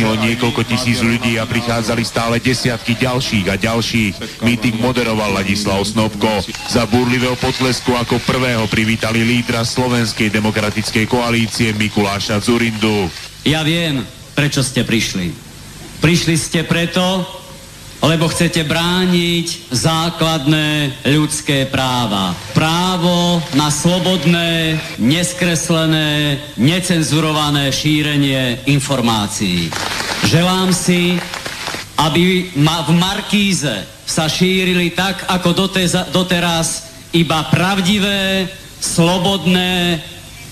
zúčastnilo niekoľko tisíc ľudí a prichádzali stále desiatky ďalších a ďalších. Míting moderoval Ladislav Snobko. Za búrlivého potlesku ako prvého privítali lídra Slovenskej demokratickej koalície Mikuláša Zurindu. Ja viem, prečo ste prišli. Prišli ste preto, lebo chcete brániť základné ľudské práva. Právo na slobodné, neskreslené, necenzurované šírenie informácií. Želám si, aby ma v Markíze sa šírili tak, ako doteraz, iba pravdivé, slobodné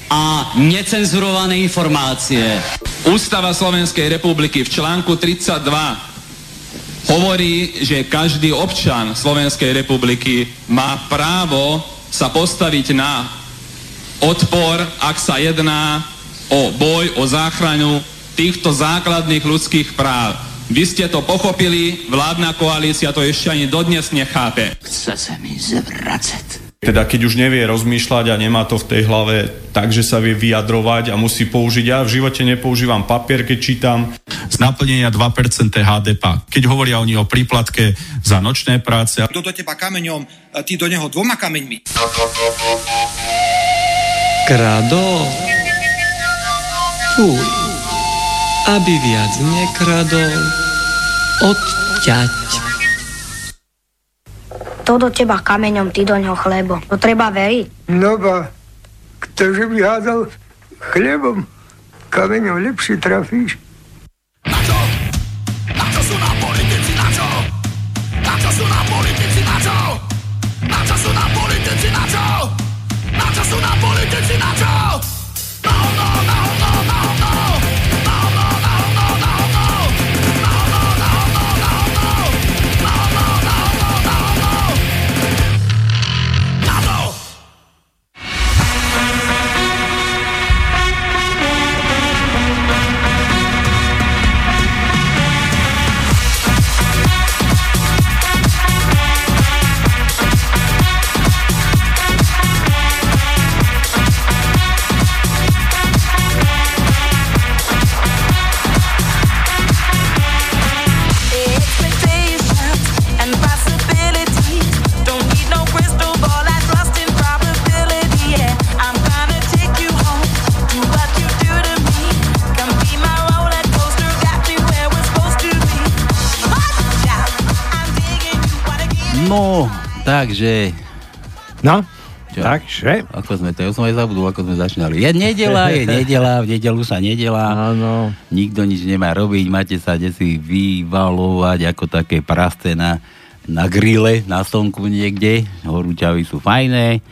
a necenzurované informácie. Ústava Slovenskej republiky v článku 32 hovorí, že každý občan Slovenskej republiky má právo sa postaviť na odpor, ak sa jedná o boj, o záchranu týchto základných ľudských práv. Vy ste to pochopili, vládna koalícia to ešte ani dodnes nechápe. Chce sa mi zvracať. Teda keď už nevie rozmýšľať a nemá to v tej hlave tak, že sa vie vyjadrovať a musí použiť. Ja v živote nepoužívam papier, keď čítam. Z naplnenia 2% HDP. Keď hovoria oni o príplatke za nočné práce. Kto do teba kameňom, ty do neho dvoma kameňmi. Krado. Fuj. Aby viac nekradol. Odťať to do teba kameňom, ty do ňoho chlebo. To treba veriť. No ba, ktože by hádal chlebom, kameňom lepšie trafíš. Takže? Ako sme to, ja som aj zabudol, ako sme začínali. Je nedela, je nedela, v nedelu sa nedela. Áno. Nikto nič nemá robiť, máte sa desi vyvalovať ako také praste na, na grille, na slnku niekde. Horúčavy sú fajné,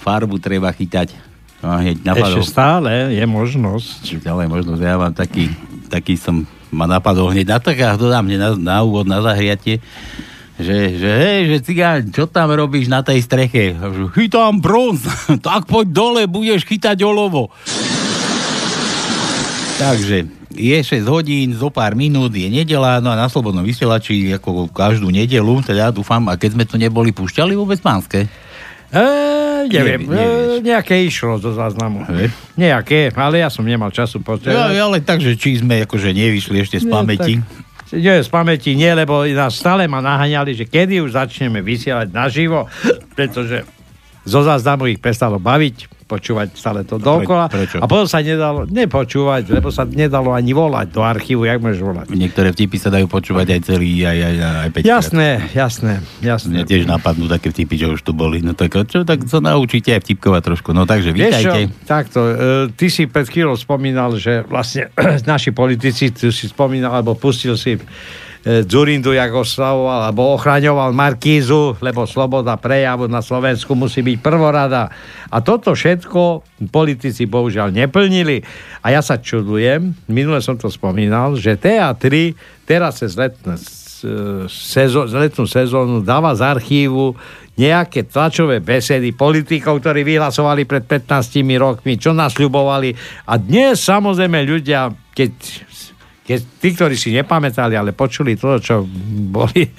farbu treba chytať. No, hneď napadol, Ešte stále je možnosť. Stále je možnosť, ja mám taký, taký som ma napadol hneď na tak a dodám hneď na, na úvod, na zahriatie že, že hej, že cigán, čo tam robíš na tej streche? Chytám bronz, tak poď dole, budeš chytať olovo. Takže je 6 hodín, zo pár minút, je nedela, no a na Slobodnom vysielači, ako každú nedelu, teda dúfam, a keď sme to neboli púšťali vôbec pánske? E, neviem, Nevie, e, nejaké išlo zo záznamu. Hej. Nejaké, ale ja som nemal času pozrieť. Ja, ale takže či sme akože nevyšli ešte z Nie, pamäti. Nie, z pamäti nie, lebo nás stále ma naháňali, že kedy už začneme vysielať naživo, pretože zo záznamu ich prestalo baviť, počúvať stále to dookola. prečo? A potom sa nedalo nepočúvať, lebo sa nedalo ani volať do archívu, jak môžeš volať. Niektoré vtipy sa dajú počúvať aj celý, aj, aj, aj 5 Jasné, jasné, jasné. Mne tiež napadnú také vtipy, že už tu boli. No tak čo, tak sa naučíte aj vtipkovať trošku. No takže Vieš vítajte. takto, e, ty si pred chvíľou spomínal, že vlastne naši politici, tu si spomínal, alebo pustil si e, Zurindu, jak oslavoval, alebo ochraňoval Markízu, lebo sloboda prejavu na Slovensku musí byť prvorada. A toto všetko politici bohužiaľ neplnili. A ja sa čudujem, minule som to spomínal, že TA3 teraz cez letné sezó, letnú sezónu dáva z archívu nejaké tlačové besedy politikov, ktorí vyhlasovali pred 15 rokmi, čo nás ľubovali. A dnes samozrejme ľudia, keď keď tí, ktorí si nepamätali, ale počuli to, čo boli e,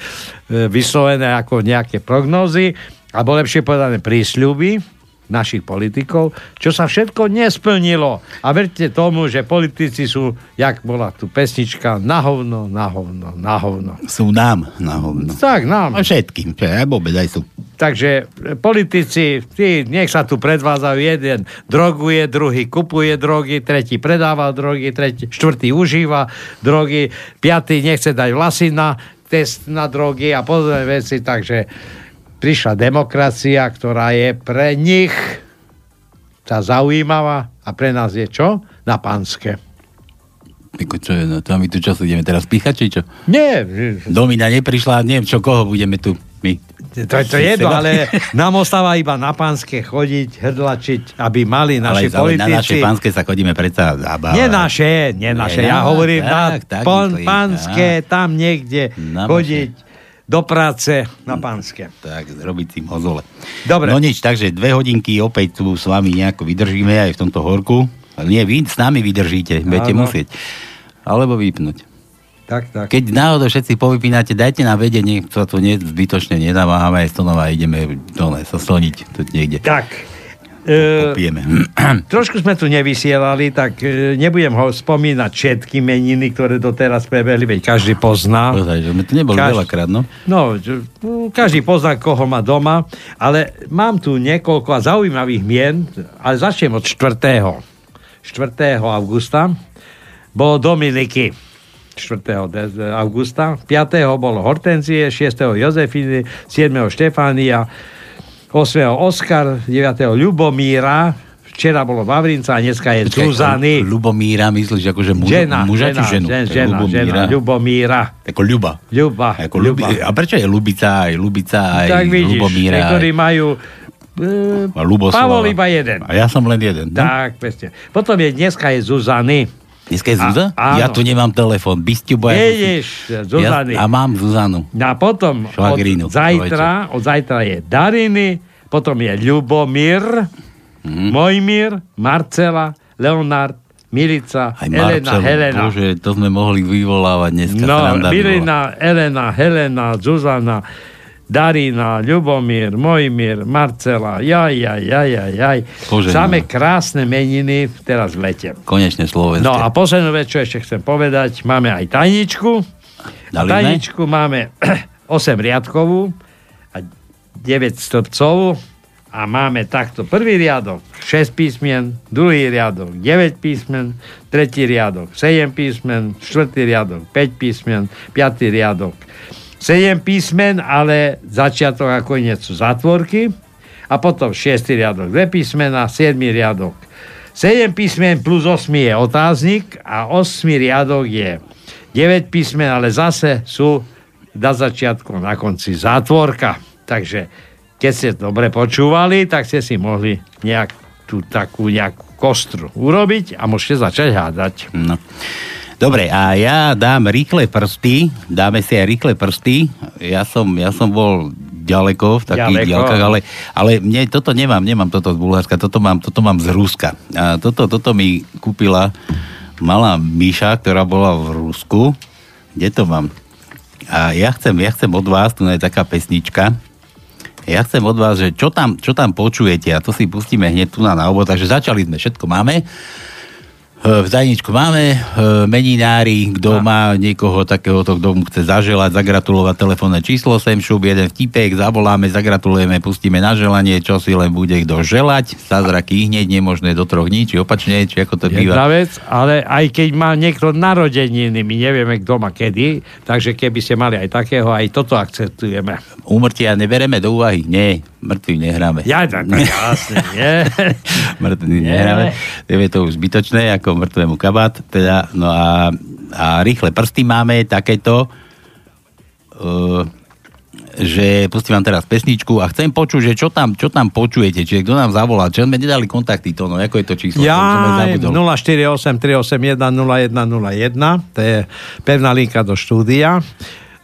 vyslovené ako nejaké prognózy, alebo lepšie povedané prísľuby, našich politikov, čo sa všetko nesplnilo. A verte tomu, že politici sú, jak bola tu pesnička, na hovno, na hovno, na hovno. Sú nám na hovno. Tak, nám. A všetkým, čo aj vôbec aj sú. Takže politici, tí, nech sa tu predvádzajú jeden droguje, druhý kupuje drogy, tretí predáva drogy, tretí, štvrtý užíva drogy, piatý nechce dať vlasy na test na drogy a podobné veci, takže prišla demokracia, ktorá je pre nich tá zaujímavá a pre nás je čo? Na pánske. Ako čo je, no to my tu čo ideme teraz píchať, či čo? Nie. Domina neprišla, neviem čo, koho budeme tu my. To, to je jedno, ale nám ostáva iba na pánske chodiť, hrdlačiť, aby mali naši ale, politici. Ale na naše pánske sa chodíme predsa zabávať. Nie naše, nie naše. Ja hovorím tak, na tak, pán, pánske, tam niekde Na chodiť do práce na pánske. Tak, robiť si mozole. Dobre. No nič, takže dve hodinky opäť tu s vami nejako vydržíme aj v tomto horku. Nie, vy s nami vydržíte, budete Áno. musieť. Alebo vypnúť. Tak, tak. Keď náhodou všetci povypínate, dajte nám vedieť, nech sa to ne, zbytočne nenaváhame aj stonova ideme dole sa sloniť tu niekde. Tak. E, Popijeme. trošku sme tu nevysielali, tak e, nebudem ho spomínať všetky meniny, ktoré doteraz prebehli, veď každý pozná. Že sme tu neboli Každý- veľakrát, no. No, každý pozná, koho má doma, ale mám tu niekoľko a zaujímavých mien, ale začnem od 4. 4. augusta bolo Dominiky 4. de- augusta, 5. bolo Hortenzie, 6. Jozefiny, 7. Štefánia, 8. Oskar, 9. Ľubomíra, včera bolo Vavrinca a dneska je Zuzany. Ľubomíra, myslíš akože muža, Žena, muža žena, či ženu? žen- žena, Ľubomíra. žena, Ľubomíra. Ako Ľuba. Ľuba, Ako Ľubi, Ľuba. a prečo je Lubica, aj Lubica, aj Tak vidíš, Ľubomíra? niektorí aj- majú e, a. Pavol iba jeden. A ja som len jeden. No? Tak, presne. Potom je, dneska je Zuzany. Dneska je Zuza? A- áno. ja tu nemám telefón. Bystiu boja. Jedeš, Zuzany. Ja, a mám Zuzanu. No a potom od zajtra, od zajtra je Dariny, potom je Ľubomír, Mhm. Mojmír, Marcela, Leonard, Milica, Aj Elena, Marcel, Helena. Bože, to sme mohli vyvolávať dneska. No. Milina, Elena, Helena, Zuzana, Darina, Ľubomír, Mojmír, Marcela, jaj, jaj, jaj, jaj, jaj. Požehnané. Samé krásne meniny teraz v lete. Konečne slovenské. No a poslednú vec, čo ešte chcem povedať, máme aj tajničku. Dali tajničku máme 8 riadkovú a 9 stĺpcovú a máme takto. Prvý riadok 6 písmen, druhý riadok 9 písmen, tretí riadok 7 písmen, štvrtý riadok 5 písmen, piatý riadok. 7 písmen, ale začiatok a koniec sú zatvorky. A potom 6 riadok 2 písmena, 7 riadok. 7 písmen plus 8 je otáznik a 8 riadok je 9 písmen, ale zase sú na začiatku, na konci zátvorka. Takže keď ste dobre počúvali, tak ste si mohli nejak tú takú nejakú kostru urobiť a môžete začať hádať. No. Dobre, a ja dám rýchle prsty, dáme si aj rýchle prsty. Ja som, ja som bol ďaleko v takých Ďaleko. ale, ale mne toto nemám, nemám toto z Bulharska, toto mám, toto mám z Ruska. A toto, toto mi kúpila malá Míša, ktorá bola v Rusku. Kde to mám? A ja chcem, ja chcem od vás, tu je taká pesnička, ja chcem od vás, že čo tam, čo tam počujete a to si pustíme hneď tu na návod, takže začali sme, všetko máme. E, V tajničku máme e, meninári, kto má niekoho takéhoto, kto mu chce zaželať, zagratulovať telefónne číslo sem, šup, jeden vtipek, zavoláme, zagratulujeme, pustíme na želanie, čo si len bude kto želať. Zázraky hneď nemožné do troch dní, či opačne, či ako to býva. Jedna vec, ale aj keď má niekto narodeniny, my nevieme, kto má kedy, takže keby ste mali aj takého, aj toto akceptujeme. Úmrtia nebereme do úvahy? Nie, mŕtvy nehráme. Ja, tak, tak jasne, nie. mŕtvy nehráme. Je to už zbytočné, ako mŕtvemu kabát. Teda, no a, a rýchle prsty máme, takéto. uh, že pustím vám teraz pesničku a chcem počuť, že čo tam, čo tam počujete, čiže kto nám zavolá, čo sme nedali kontakty, to, no, ako je to číslo? Ja, Som zabudol. 048 381 0101, to je pevná linka do štúdia.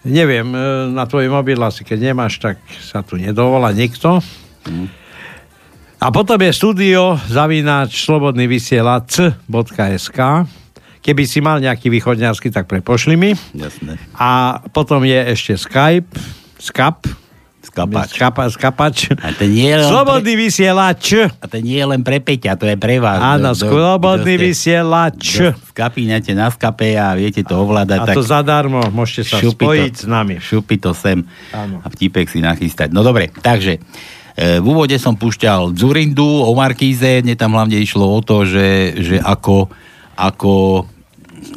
Neviem, e, na tvoj mobil asi keď nemáš, tak sa tu nedovolá nikto. A potom je studio zavínač slobodný vysielač.sk Keby si mal nejaký východňarský, tak prepošli mi. Jasné. A potom je ešte Skype, Skap, Skapač. Skapa, skapač. A to nie je len Slobodný vysielač. A to nie je len pre Peťa, to je pre vás. Áno, slobodný ste- vysielač. kto Skapínate na skape a viete to ovládať. A to zadarmo, môžete sa spojiť to, s nami. Šupi to sem Áno. a vtipek si nachystať. No dobre, takže v úvode som púšťal Zurindu o Markíze, mne tam hlavne išlo o to, že, že ako, ako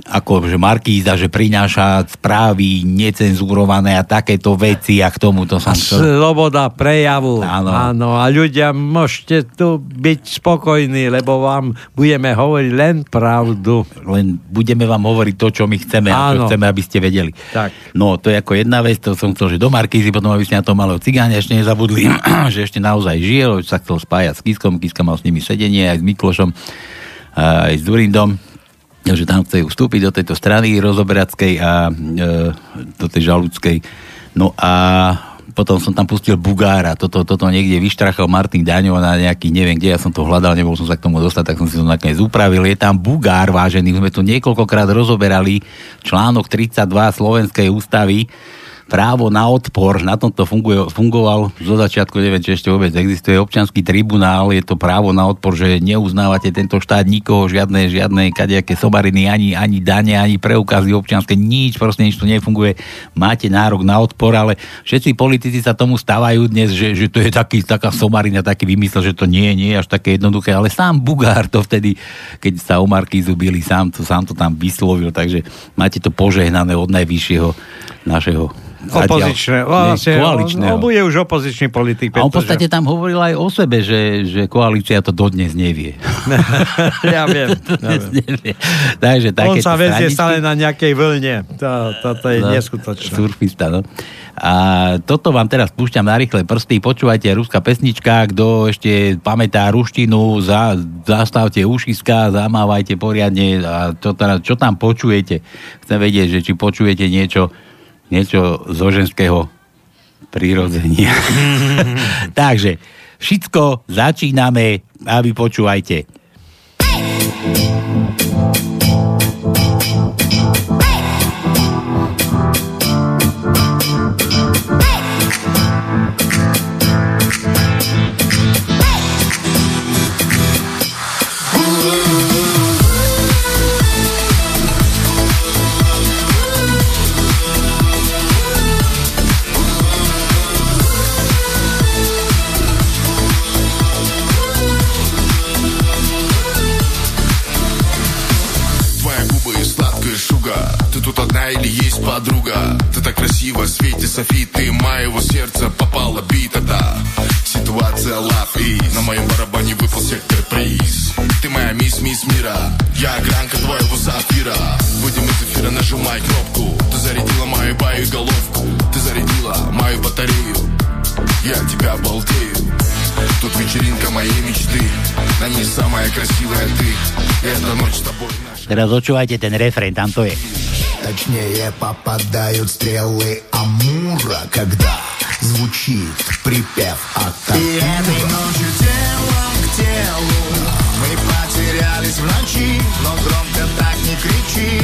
ako že Markíza, že prináša správy necenzurované a takéto veci a k tomu to som chcel... Sloboda prejavu. Áno. Áno. A ľudia, môžete tu byť spokojní, lebo vám budeme hovoriť len pravdu. Len budeme vám hovoriť to, čo my chceme a čo Áno. chceme, aby ste vedeli. Tak. No, to je ako jedna vec, to som chcel, že do Markízy, potom aby ste na to malého cigáňa ešte nezabudli, že ešte naozaj žije, lebo sa chcel spájať s Kiskom, Kiska mal s nimi sedenie aj s Miklošom, aj s Durindom, že tam chce vstúpiť do tejto strany rozoberackej a e, do tej žalúdskej. No a potom som tam pustil Bugára, toto, toto niekde vyštrachal Martin Daňov na nejaký, neviem kde, ja som to hľadal, nebol som sa k tomu dostať, tak som si to nakoniec upravil. Je tam Bugár, vážený, sme tu niekoľkokrát rozoberali článok 32 Slovenskej ústavy, právo na odpor, na tomto funguje, fungoval zo začiatku, neviem, či ešte vôbec existuje občanský tribunál, je to právo na odpor, že neuznávate tento štát nikoho, žiadne, žiadne kadejaké somariny, ani, ani dane, ani preukazy občianske, nič, proste nič tu nefunguje, máte nárok na odpor, ale všetci politici sa tomu stávajú dnes, že, že to je taký, taká somarina, taký vymysel, že to nie, nie je až také jednoduché, ale sám Bugár to vtedy, keď sa o Markízu byli, sám to, sám to tam vyslovil, takže máte to požehnané od najvyššieho našeho Opozičné. Vlastne, koaličného. On, on bude už opozičný politik. A on v podstate tam hovoril aj o sebe, že, že koalícia to dodnes nevie. ja viem. Ja Dodnes viem. nevie. Takže On sa vezie straničky- stále na nejakej vlne. To, je No, neskutočné. Surfista, no. A toto vám teraz púšťam na rýchle prsty. Počúvajte, ruská pesnička, kto ešte pamätá ruštinu, za, zastavte ušiska, zamávajte poriadne a čo, teda, čo tam počujete. Chcem vedieť, že či počujete niečo, niečo zo ženského prírodzenia. Takže všetko začíname a vy počúvajte. Hey! Подруга Ты так красиво, свете Софи Ты моего сердца попала бита, да. Ситуация love is На моем барабане выпал сектор приз. Ты моя мисс, мисс мира Я огранка твоего сапфира. Выйдем из эфира, нажимай кнопку. Ты зарядила мою баю головку Ты зарядила мою батарею. Я тебя балдею Тут вечеринка моей мечты На ней самая красивая ты. И эта ночь с тобой Teraz počúvajte ten refrén, tam to je. Точнее попадают стрелы Амура, когда звучит припев от И этой ночью телом к телу. Мы потерялись в ночи Но громко так не кричи.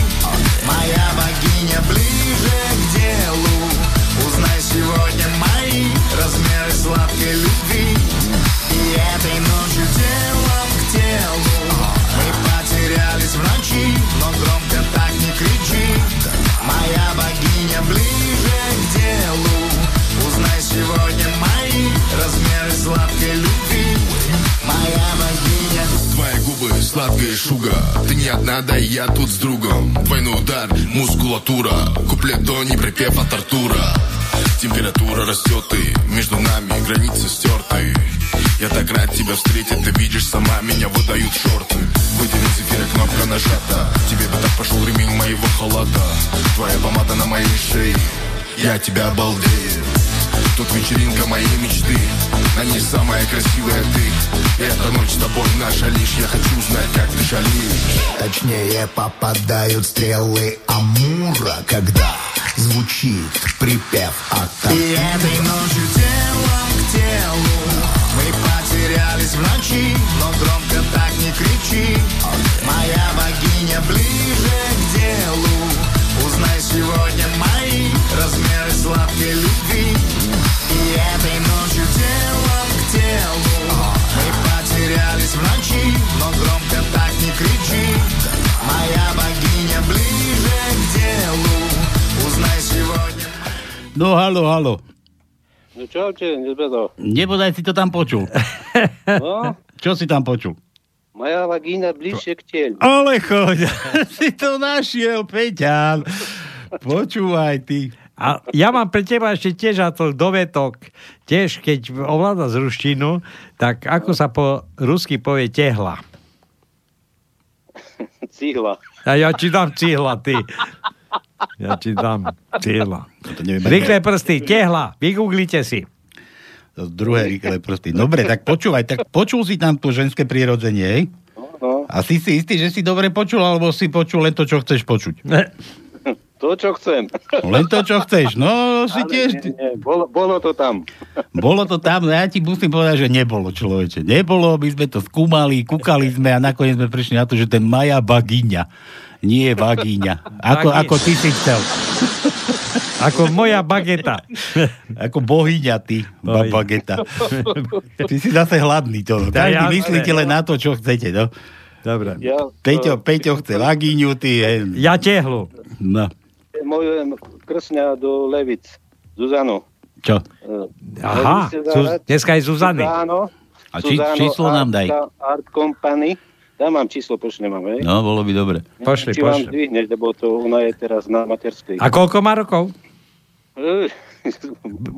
Моя богиня ближе к делу. Узнай сегодня мои Размеры сладкой любви. И этой ночью телом к телу. Мы потерялись в ночи Но громко сладкая шуга. Ты не одна, да я тут с другом. Двойной удар, мускулатура. Куплет до не припев от Артура. Температура растет и между нами границы стерты. Я так рад тебя встретить, ты видишь сама Меня выдают шорты. Выйдем из эфира, кнопка нажата. Тебе бы так пошел ремень моего халата Твоя помада на моей шее. Я тебя балдею Тут вечеринка моей мечты. На ней самая красивая ты. Эта ночь с тобой наша лишь. Я хочу знать, как ты шалишь. Точнее попадают стрелы Амура, когда звучит припев от И этой ночью телом к телу. Мы потерялись в ночи Но громко так не кричи. Моя богиня ближе к делу. Узнай сегодня мои размеры сладкой любви в ночи Но громко так не кричи Моя богиня ближе к делу Узнай сегодня No, halo, halo. No čaute, nezbedo. Nebodaj si to tam počul. No, Čo si tam počul? moja vagína bližšie k telu. Ale choď, si to našiel, Peťan. Počúvaj ty. A ja mám pre teba ešte tiež a to dovetok. Tiež, keď ovláda z ruštinu, tak ako sa po rusky povie tehla. Cihla. A ja ti dám cihla, ty. Ja ti dám cihla. Neviem, Rýchle prsty, tehla, vygooglite si. To druhé rýchle prsty. Dobre, tak počúvaj, tak počul si tam to ženské prirodzenie, hej? No, A si si istý, že si dobre počul, alebo si počul len to, čo chceš počuť? to, čo chcem. Len to, čo chceš. No, si Ale tiež... Nie, nie, bolo, bolo to tam. Bolo to tam, no ja ti musím povedať, že nebolo, človeče. Nebolo, my sme to skúmali, kúkali sme a nakoniec sme prišli na to, že ten Maja Bagiňa nie je Bagíňa. Ako, Bagí- ako ty si chcel. Ako moja bageta. Ako bohyňa ty, ba- bageta. Ty si zase hladný to. Ja, Každý jasné. myslíte len na to, čo chcete, no. Dobre. Ja, Peťo, Peťo chce Vagíňu, ty... hej. Ja tehlu. No, moju krsňa do Levic. Zuzano. čo? Eh, Aha, zahrať? dneska je Zuzany. Zuzano. A či- číslo nám daj. Art, Company. Tam mám číslo, pošlem vám, hej? No, bolo by dobre. Pošli, Či vám pošli. zdvihneš, lebo to ona je teraz na materskej. A koľko má rokov?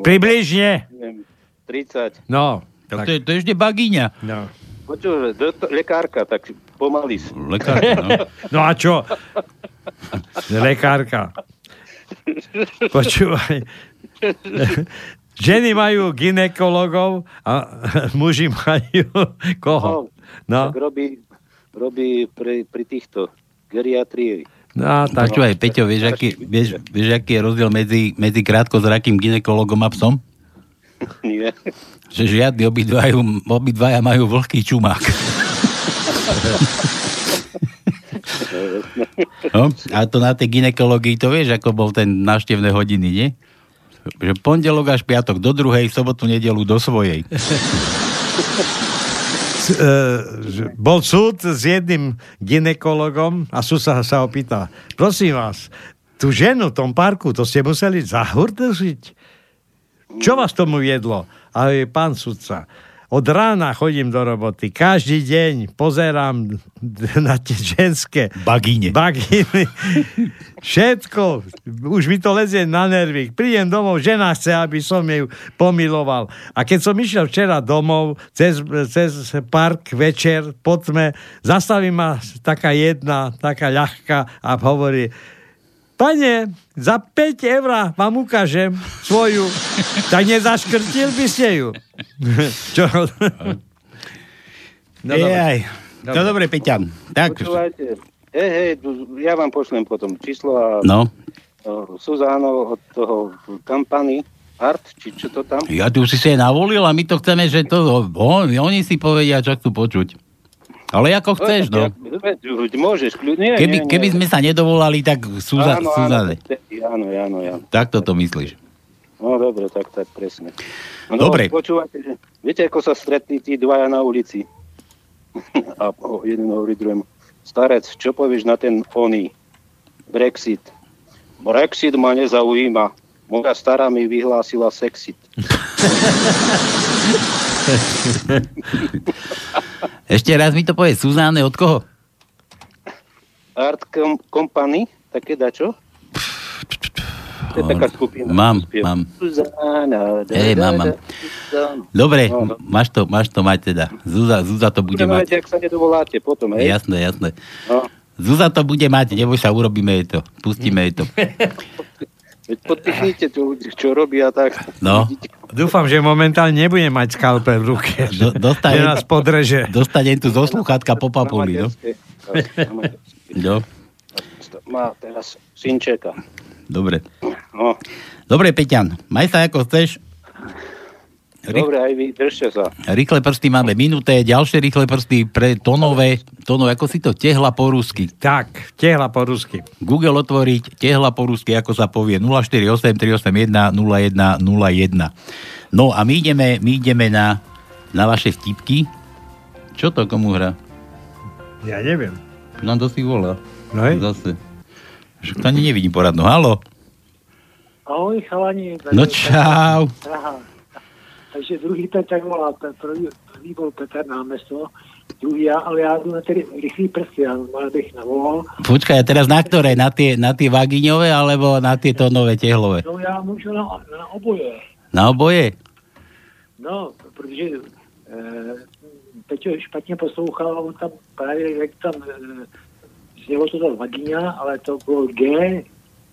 Približne. neviem, 30. No. Tak to je, to je ešte Bagíňa. No. Počúvaj, do- lekárka, tak pomaly. si. Lekárka, no. No a čo? Lekárka. Počúvaj. Ženy majú ginekologov a muži majú koho? No, Tak robí, robí pri, pri týchto geriatrii. no tak. Počúvaj, Peťo, vieš, aký, vieš, vieš, aký je rozdiel medzi, medzi krátkozrakým ginekologom a psom? Nie. Že žiadny obidvaja, obidvaja majú vlhký čumák. No, a to na tej ginekológii, to vieš, ako bol ten návštevné hodiny, nie? Že pondelok až piatok do druhej, sobotu, nedelu do svojej. S- e, bol súd s jedným ginekologom a súd sa, sa opýta, prosím vás, tú ženu v tom parku, to ste museli zahurdežiť? Čo vás tomu viedlo? A je pán sudca, od rána chodím do roboty, každý deň pozerám na tie ženské Bagíne. baginy. Všetko. Už mi to lezie na nervy. Prídem domov, žena chce, aby som ju pomiloval. A keď som išiel včera domov, cez, cez park večer, po tme, zastaví ma taká jedna, taká ľahká a hovorí, Pane, za 5 eur vám ukážem svoju. Tak nezaškrtil by ste ju. Čo? No, Ejaj. No dobre, Peťan. Tak, Počúvajte. Hej, hej, tu- ja vám pošlem potom číslo a no. o, Suzáno od toho kampany Art, či čo to tam? Ja tu si si aj navolil a my to chceme, že to, on, oni si povedia, čo chcú počuť. Ale ako chceš, no. Môžeš. Nie, Keby, nie, nie. keby sme sa nedovolali, tak Suza, áno, Suzane. áno, áno, áno. Tak toto myslíš. No dobre, tak, tak, presne. No, Dobre. Počúvate, že, viete, ako sa stretli tí dvaja na ulici? A jeden hovorí druhému. Starec, čo povieš na ten oný Brexit? Brexit ma nezaujíma. Moja stará mi vyhlásila sexit. Ešte raz mi to povie, Suzáne, od koho? Art Com- Company, také dačo? To je taká skupina. Mám, mám. Zuzana, da, Hej, da, mám, mám. Dobre, No, no. máš to, máš to mať teda. Zuza, Zuza to bude Budeme mať. ak sa nedovoláte potom, hej? Jasné, jasné. No. Zuza to bude mať, neboj sa, urobíme jej to. Pustíme jej to. Veď podpichnite tu, čo robia tak. No. Dúfam, že momentálne nebudem mať skalpel v ruke. Do, dostane, nás podreže. Dostane tu zo sluchátka po papuli, no? Jo, Má teraz synčeka. dobre. No, Dobre, Peťan, maj sa ako chceš. Dobre, aj vy, držte sa. Rýchle prsty máme minuté, ďalšie rýchle prsty pre tónové, tónové, ako si to, tehla po rusky. Tak, tehla po rusky. Google otvoriť, tehla po rusky, ako sa povie, 048 381 0101. No a my ideme, my ideme na, na vaše vtipky. Čo to komu hrá? Ja neviem. Nám to si volá. No hej. Zase. Však to ani nevidím poradno. Halo? Ahoj, chalani. No čau. Aha. Takže druhý Petr volá, prvý, prvý bol Petr námesto, druhý já, ale já jdu na tedy rychlý prsty, já mal bych navolal. Počkaj, a teraz na ktoré? Na tie, na tie vagiňové alebo na tie tónové tehlové? No já můžu na, na oboje. Na oboje? No, protože eh, Peťo špatně poslouchal, on tam právě, jak tam eh, znělo to tam vagína, ale to bylo G,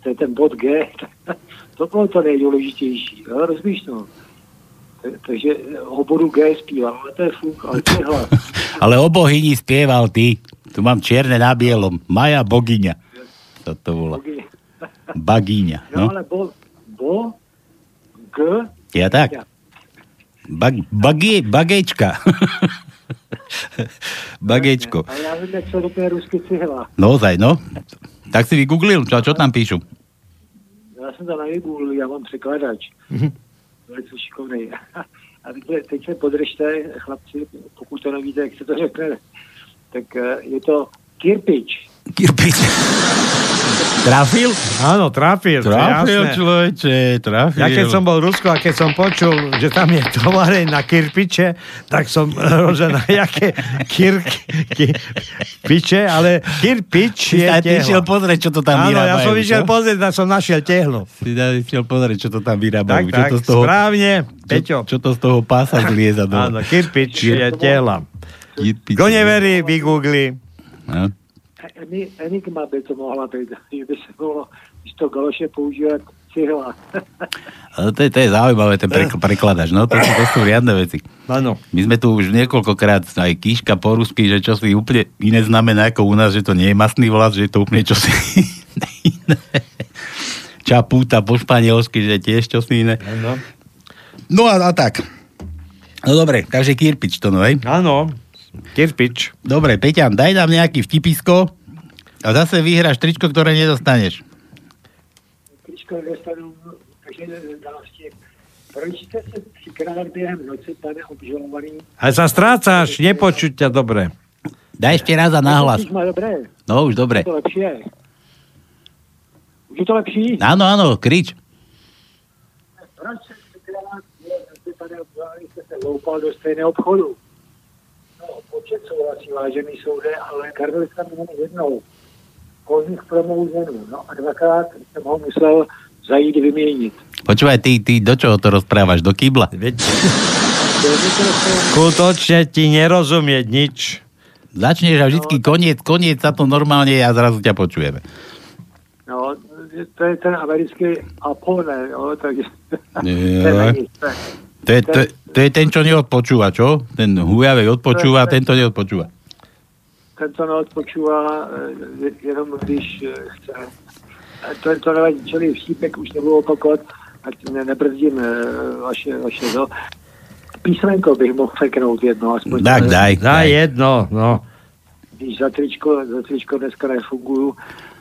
to je ten bod G, to bylo to nejdůležitější, jo, rozumíš to? Ta- Takže o bodu G zpíval, ale to je fuk, ale to je hlas. Ale o bohyni spieval ty. Tu mám čierne na bielom. Maja bogyňa. To to volá. Bagíňa. No, No. ale bo, bo, G, Ja tak. Bag, bagie, bagečka. Bagečko. a já vím, jak se řekne rusky cihla. Naozaj, no. Tak si vygooglil, čo, čo tam píšu? Já jsem to nevygooglil, já mám překladač. Velice šikovný. A teď, se podržte, chlapci, pokud to nevíte, jak se to řekne, tak eh, je to kirpič. Kirpič. Trafil? Áno, trafil. Trafil, jasné. človeče, trafil. Ja keď som bol v Rusku a keď som počul, že tam je tovareň na kirpiče, tak som rožená, jaké kir, kir, piče, ale kirpič je ty išiel pozrieť, čo to tam Áno, vyrábajú. ja som išiel čo? pozrieť, tak som našiel tehlo. Si išiel pozrieť, čo to tam vyrábajú. Tak, čo tak, to z toho, správne, čo, Peťo. čo to z toho pása zlieza do... Áno, kirpič je tehla. Kto neverí, vygoogli. No. Eni- Enigma by to mohla být, že by se mohlo z toho galoše používat cihla. To je, to je zaujímavé, ten prekl- prekladač. No, to, sú- to sú riadne veci. Áno. My sme tu už niekoľkokrát aj kýška po rusky, že čo si úplne iné znamená ako u nás, že to nie je masný vlas, že je to úplne čosi iné. Čapúta po španielsky, že tiež čosi iné. Áno. No a, a tak. No dobre, takže kirpič to, no hej? Áno, kirpič. Dobre, Peťan, daj nám nejaký vtipisko a zase vyhráš tričko, ktoré nedostaneš. Tričko dostanu, takže další. Pročíte se třikrát během noci, pane obžalovaný. A sa strácaš, nepočuť ťa dobre. Daj ešte raz a nahlas. Už má dobré. No už dobre. Je to lepší je. Už je to lepší? Áno, áno, krič. Proč se třikrát během noci, pane obžalovaný, jste se loupal do stejného obchodu? No, počet souhlasí, vážený soude, ale Karel tam jen jednou. Kozích promou. No a dvakrát jsem ho musel zajít vyměnit. Počúvaj, ty, ty do čoho to rozprávaš? Do kýbla? Skutočne ti nerozumieť nič. Začneš a vždycky koniec, koniec sa to normálne a zrazu ťa počujeme. No, to je ten americký Apone, jo, takže Nie. to je to To je, ten, čo neodpočúva, čo? Ten hujavej odpočúva, tento neodpočúva. ten to neodpočívá eh, jenom když eh, chce. A To, to nevadí, čili vtípek už nebudu opakovat, ať ne, nebrzdím eh, vaše, vaše to. Písmenko bych mohl feknout jedno, aspoň. Tak daj, Daj daj. jedno, no. Když za tričko, za tričko dneska nefunguju,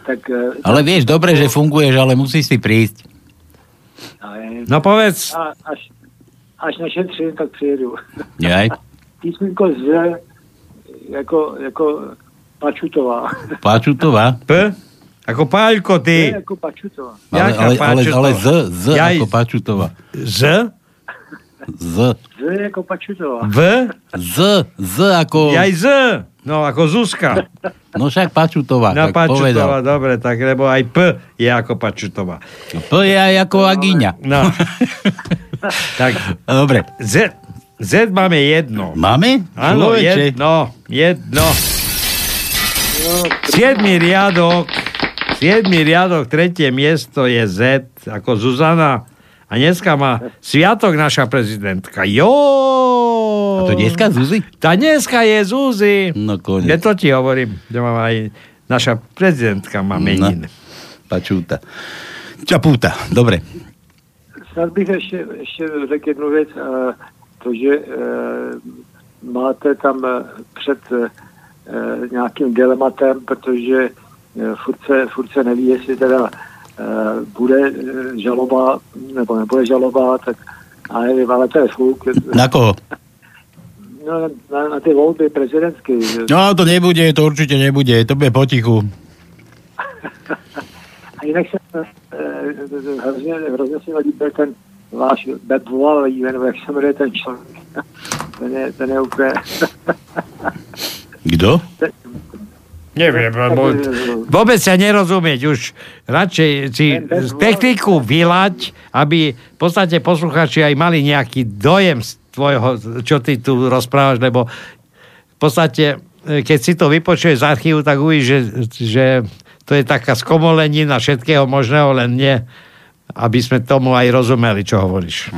tak... eh, Ale vieš, dobre, že funguješ, ale musíš si prísť. eh, No povedz. A, až, až na šetřím, tak přijedu. Jaj, Písmenko z jako, jako Pačutová. Pačutová. P? Ako Páľko, Je ty. jako Pačutová. Ale, ale, ale, ale z, z Jaj. ako Pačutová. Z? Z, Z jako Pačutová. V? z, z ako... Jaj z. No, ako Zuzka. No však Pačutová, No, tak Pačutová, povedal. dobre, tak lebo aj P je ako Pačutová. P je aj ako Agíňa. No. Tak, Dobre. Z, Z máme jedno. Máme? Áno, Človeče. jedno, jedno. Siedmý riadok, Siedmy riadok, tretie miesto je Z, ako Zuzana. A dneska má sviatok naša prezidentka. Jo! A to dneska Zuzi? Tá dneska je Zuzi. No Ja konec. to ti hovorím, že má aj naša prezidentka má meniny. Pačúta. Čapúta, dobre. Snad bych ještě, ještě řekl jednu věc, eh, to, že eh, máte tam eh, před nějakým dilematem, protože furt se, furt se neví, jestli teda bude žaloba nebo nebude žaloba, tak já nevím, ale to je fuk. Na koho? No, na, na ty volby prezidentské. No, to nebude, to určite nebude, to bude potichu. A jinak se eh, hrozně, hrozně se mi líbil ten váš Volavý, nebo jak se jmenuje ten člověk. ten, je, ten je úplně... Kto? Neviem, lebo vôbec sa nerozumieť. Už radšej si techniku vylať, aby v podstate posluchači aj mali nejaký dojem z tvojho, čo ty tu rozprávaš, lebo v podstate, e, keď si to vypočuješ z archívu, tak uvidíš, že, že to je taká skomolenina všetkého možného, len nie, aby sme tomu aj rozumeli, čo hovoríš.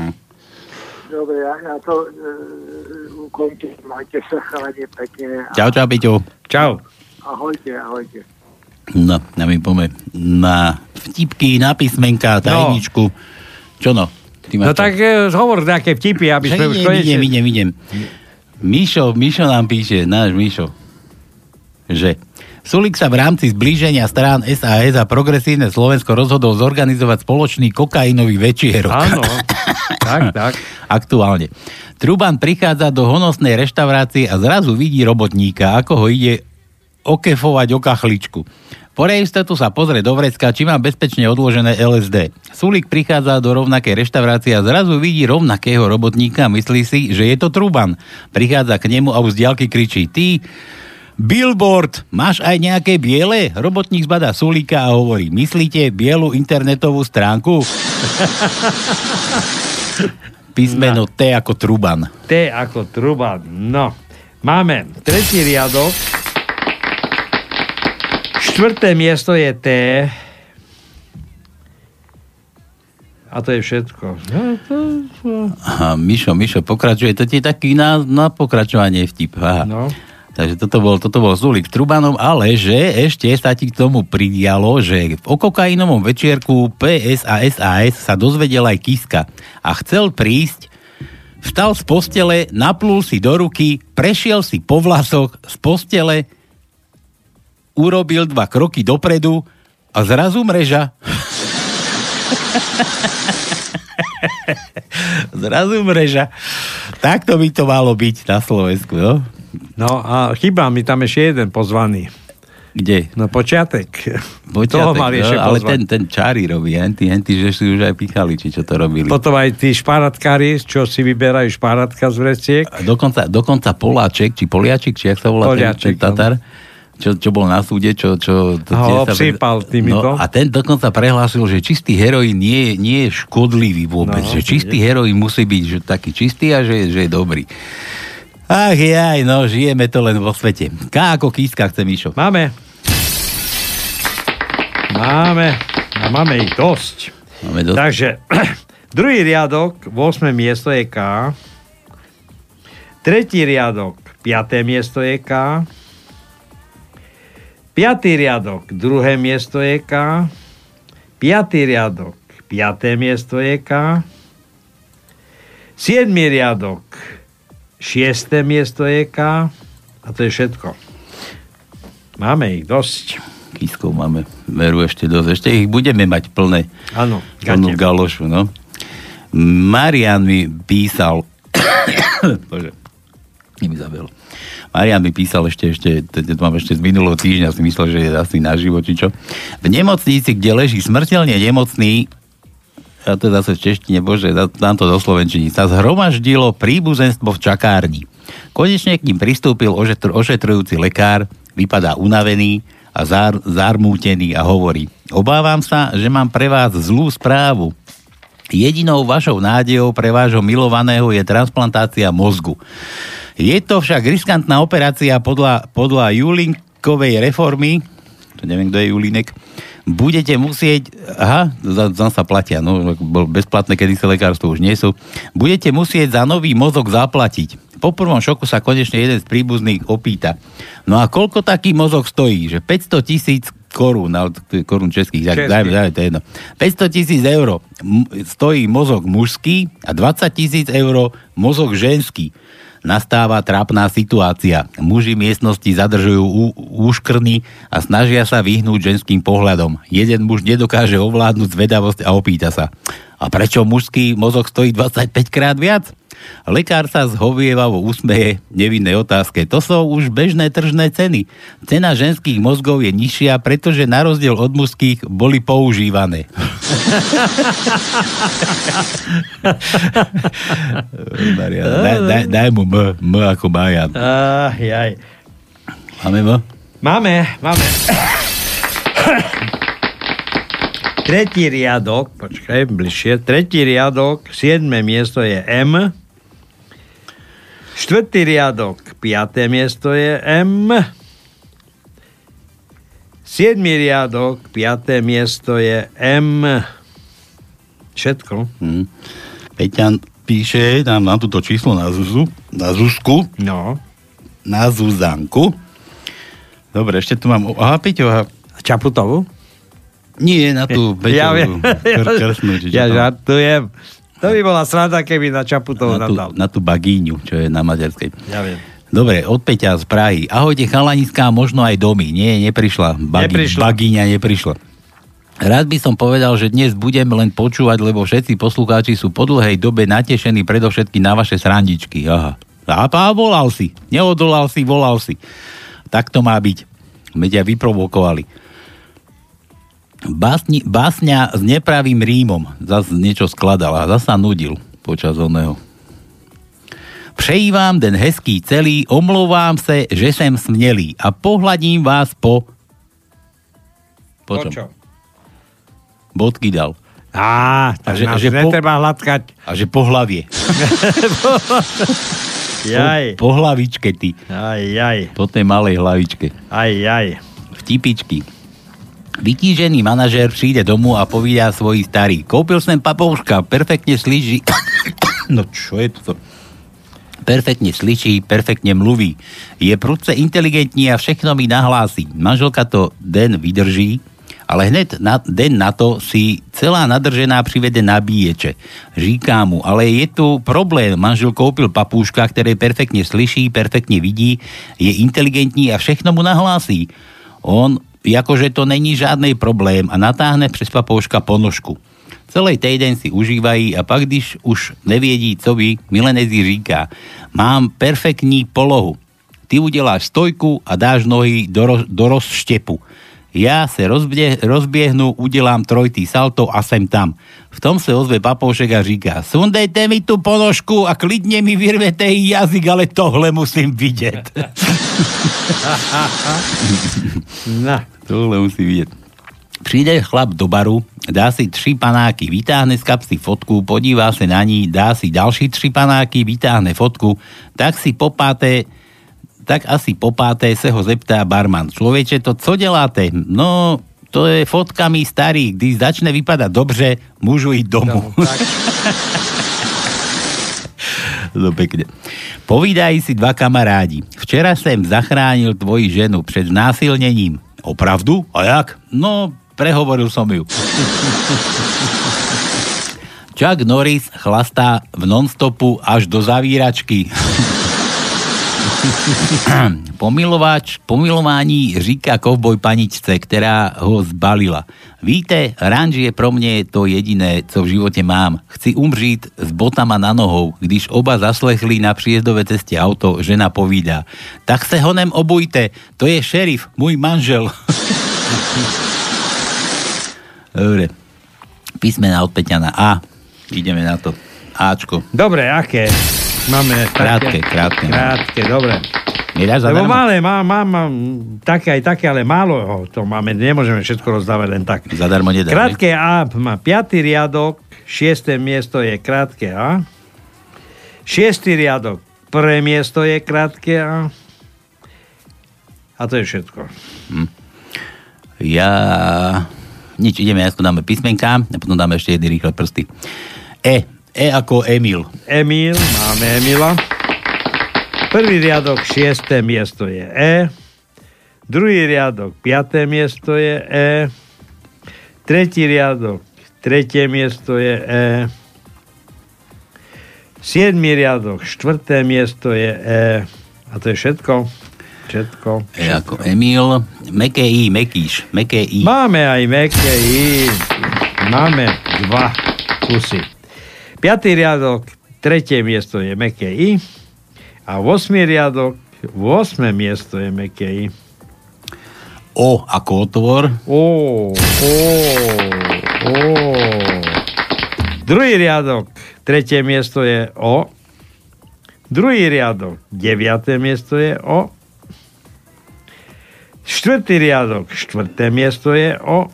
Dobre, já, já to uh, ukončím. Majte se chalani pekne. A Čau, čau, Piťo. Čau. Ahojte, ahojte. No, a my poďme na vtipky, na písmenka, tajničku. Čo no? Ty No tak e, hovor nejaké vtipy, aby sme už idem, konečne... idem, idem, idem. Mišo, Mišo nám píše, náš Mišo, že Sulik sa v rámci zblíženia strán SAS a Progresívne Slovensko rozhodol zorganizovať spoločný kokainový večierok. Áno, tak, tak. Aktuálne. Truban prichádza do honosnej reštaurácie a zrazu vidí robotníka, ako ho ide okefovať o kachličku. Po reistotu sa pozrie do vrecka, či má bezpečne odložené LSD. Sulik prichádza do rovnakej reštaurácie a zrazu vidí rovnakého robotníka a myslí si, že je to Truban. Prichádza k nemu a už z diaľky kričí, ty, Billboard, máš aj nejaké biele? Robotník zbadá Sulíka a hovorí, myslíte bielu internetovú stránku? Písmeno T ako Truban. T ako truba. No. Máme tretí riadok. Štvrté miesto je T. A to je všetko. No. Aha, Mišo, Mišo, pokračuje. To je taký na, na pokračovanie vtip. Aha. No. Takže toto bol, toto bol Zulik Trubanom, ale že ešte sa ti k tomu pridialo, že o kokainovom večierku PS a SAS sa dozvedel aj Kiska a chcel prísť, vstal z postele, naplul si do ruky, prešiel si po vlasoch z postele, urobil dva kroky dopredu a zrazu mreža. zrazu mreža. Takto by to malo byť na Slovensku, no? No a chýba mi tam ešte jeden pozvaný. Kde? No počiatek. Počiatek, Toho mali ešte no, ale pozvať. ten, ten čári robí, henty, henty, že si už aj pichali, či čo to robili. Potom aj tí šparatkári, čo si vyberajú šparatka z vreciek. A dokonca, dokonca Poláček, či Poliačik, či jak sa volá ten, ten Poliačik, Tatar, čo, čo bol na súde, čo... čo to A ho obsýpal týmito. No, a ten dokonca prehlásil, že čistý heroín nie, je- nie je škodlivý vôbec. No, že čistý heroín musí byť že taký čistý a že, že je dobrý. Ach jaj, no, žijeme to len vo svete. K ako kíska chce Mišo. Máme. Máme. A máme ich dosť. Máme dosť. Takže, druhý riadok, 8. miesto je K. Tretí riadok, 5. miesto je K. Piatý riadok, druhé miesto je K. Piatý riadok, piaté miesto je K. Siedmý riadok, šiesté miesto je K. A to je všetko. Máme ich dosť. Kískov máme veru ešte dosť. Ešte ich budeme mať plné. Áno, Plnú galošu, no. Marian mi písal... Bože, mi zabilo. Marian mi písal ešte, ešte, to mám ešte z minulého týždňa, si myslel, že je asi na život, či čo. V nemocnici, kde leží smrteľne nemocný, a to je zase v češtine, bože, dá- dám to do slovenčiny, sa zhromaždilo príbuzenstvo v čakárni. Konečne k ním pristúpil ošetr- ošetrujúci lekár, vypadá unavený a zár- zarmútený a hovorí, obávam sa, že mám pre vás zlú správu. Jedinou vašou nádejou pre vášho milovaného je transplantácia mozgu. Je to však riskantná operácia podľa, podľa Julinkovej reformy, to neviem, kto je Julinek, budete musieť, aha, za, za sa platia, no, bol bezplatné, kedy sa lekárstvo už nie sú, budete musieť za nový mozog zaplatiť. Po prvom šoku sa konečne jeden z príbuzných opýta. No a koľko taký mozog stojí? Že 500 tisíc korún, korún českých, tak Českých. dajme, dajme, to je jedno. 500 tisíc eur stojí mozog mužský a 20 tisíc eur mozog ženský. Nastáva trápna situácia. Muži miestnosti zadržujú ú- úškrny a snažia sa vyhnúť ženským pohľadom. Jeden muž nedokáže ovládnuť zvedavosť a opýta sa. A prečo mužský mozog stojí 25 krát viac? Lekár sa zhovievavo usmeje nevinnej otázke. To sú už bežné tržné ceny. Cena ženských mozgov je nižšia, pretože na rozdiel od mužských boli používané. Maria, daj, daj, daj mu M, M ako Majan. Jaj. Máme M? Máme, máme. Tretí riadok, počkaj, bližšie. Tretí riadok, siedme miesto je M. Štvrtý riadok, piaté miesto je M. Siedmý riadok, piaté miesto je M. Všetko. Hm. Peťan píše nám na túto číslo na Zuzu, na Zuzku. No. Na Zuzanku. Dobre, ešte tu mám... Aha, Peťo, aha. Čaputovú? Nie, na tú Peťovú. Ja viem. Kr- Ja žartujem. To by bola sranda, keby na Čaputovú na tú, nadal. na tú bagíňu, čo je na maďarskej. Ja viem. Dobre, od Peťa z Prahy. Ahojte chalaniská, možno aj domy. Nie, neprišla. Bagi, Neprišla. Bagíňa neprišla. Rád by som povedal, že dnes budem len počúvať, lebo všetci poslucháči sú po dlhej dobe natešení predovšetky na vaše srandičky. Aha. A pá, volal si. Neodolal si, volal si. Tak to má byť. Ťa vyprovokovali. Básni, básňa s nepravým rímom. Zas niečo skladal a zasa nudil počas oného. Přeji vám den hezký celý, omlouvám se, že jsem smělý a pohladím vás po... Po čom? čom? Bodky dal. Á, tak nás netreba hladkať. A že po hlavie. Jaj. Po, po hlavičke ty. Aj, aj. Po tej malej hlavičke. Aj, aj. Vtipičky. Vytížený manažér príde domu a povídá svojich starý. Kúpil som papouška, perfektne slíži... no čo je to? Perfektne slyší, perfektne mluví. Je prudce inteligentní a všechno mi nahlási. Manželka to den vydrží, ale hned na, den na to si celá nadržená privede nabíječe. Říká mu, ale je tu problém. Manžel koupil papúška, ktoré perfektne slyší, perfektne vidí, je inteligentní a všechno mu nahlásí. On, jakože to není žádný problém a natáhne přes papouška ponožku. Celý týden si užívají a pak, když už nevědí, co by, milenezi říká, mám perfektní polohu. Ty uděláš stojku a dáš nohy do, roz, do rozštěpu. Já se rozbě, rozběhnu, udělám trojtý salto a jsem tam. V tom se ozve papoušek a říká, sundejte mi tu ponožku a klidně mi vyrvete jí jazyk, ale tohle musím no. Tohle musí vidieť. Přijde chlap do baru, dá si tři panáky, vytáhne z kapsy fotku, podívá se na ní, dá si další tři panáky, vytáhne fotku, tak si popáte, tak asi popáté se ho zeptá barman. Člověče, to co děláte? No, to je fotkami starých, když začne vypadať dobře, môžu ísť domů. No pekne. Povídají si dva kamarádi. Včera jsem zachránil tvoji ženu před znásilnením. Opravdu? A jak? No, prehovoril som ju. Chuck Norris chlastá v nonstopu až do zavíračky. Pomilovač, pomilování říká kovboj paničce, která ho zbalila. Víte, ranč je pro mě to jediné, co v životě mám. Chci umřít s botama na nohou. Když oba zaslechli na příjezdové cestě auto, žena povídá. Tak se honem obujte, to je šerif, můj manžel. Dobre. Písmena od Peťana A. Ideme na to. Ačko. Dobre, aké? Máme Krátke, krátke. Krátke, dobre. Lebo malé, mám, mám, mám také aj také, ale málo ho to máme, nemôžeme všetko rozdávať len tak. Zadarmo nedáš, Krátke A má piatý riadok, šiesté miesto je krátke A. Šiestý riadok, prvé miesto je krátke A. A to je všetko. Ja Nič, ideme, najskôr dáme písmenka a potom dáme ešte jedny rýchle prsty. E. E ako Emil. Emil, máme Emila. Prvý riadok, šiesté miesto je E. Druhý riadok, piaté miesto je E. Tretí riadok, tretie miesto je E. Siedmý riadok, štvrté miesto je E. A to je všetko. Všetko. E ako Emil. Meké I, Mekíš. Meké I. Máme aj meké I. Máme dva kusy. Piatý riadok, tretie miesto je meké I. A 8 riadok, 8 miesto je meké I. O ako otvor. O, o, o. Druhý riadok, tretie miesto je O. Druhý riadok, deviaté miesto je O. Štvrtý riadok, štvrté miesto je O.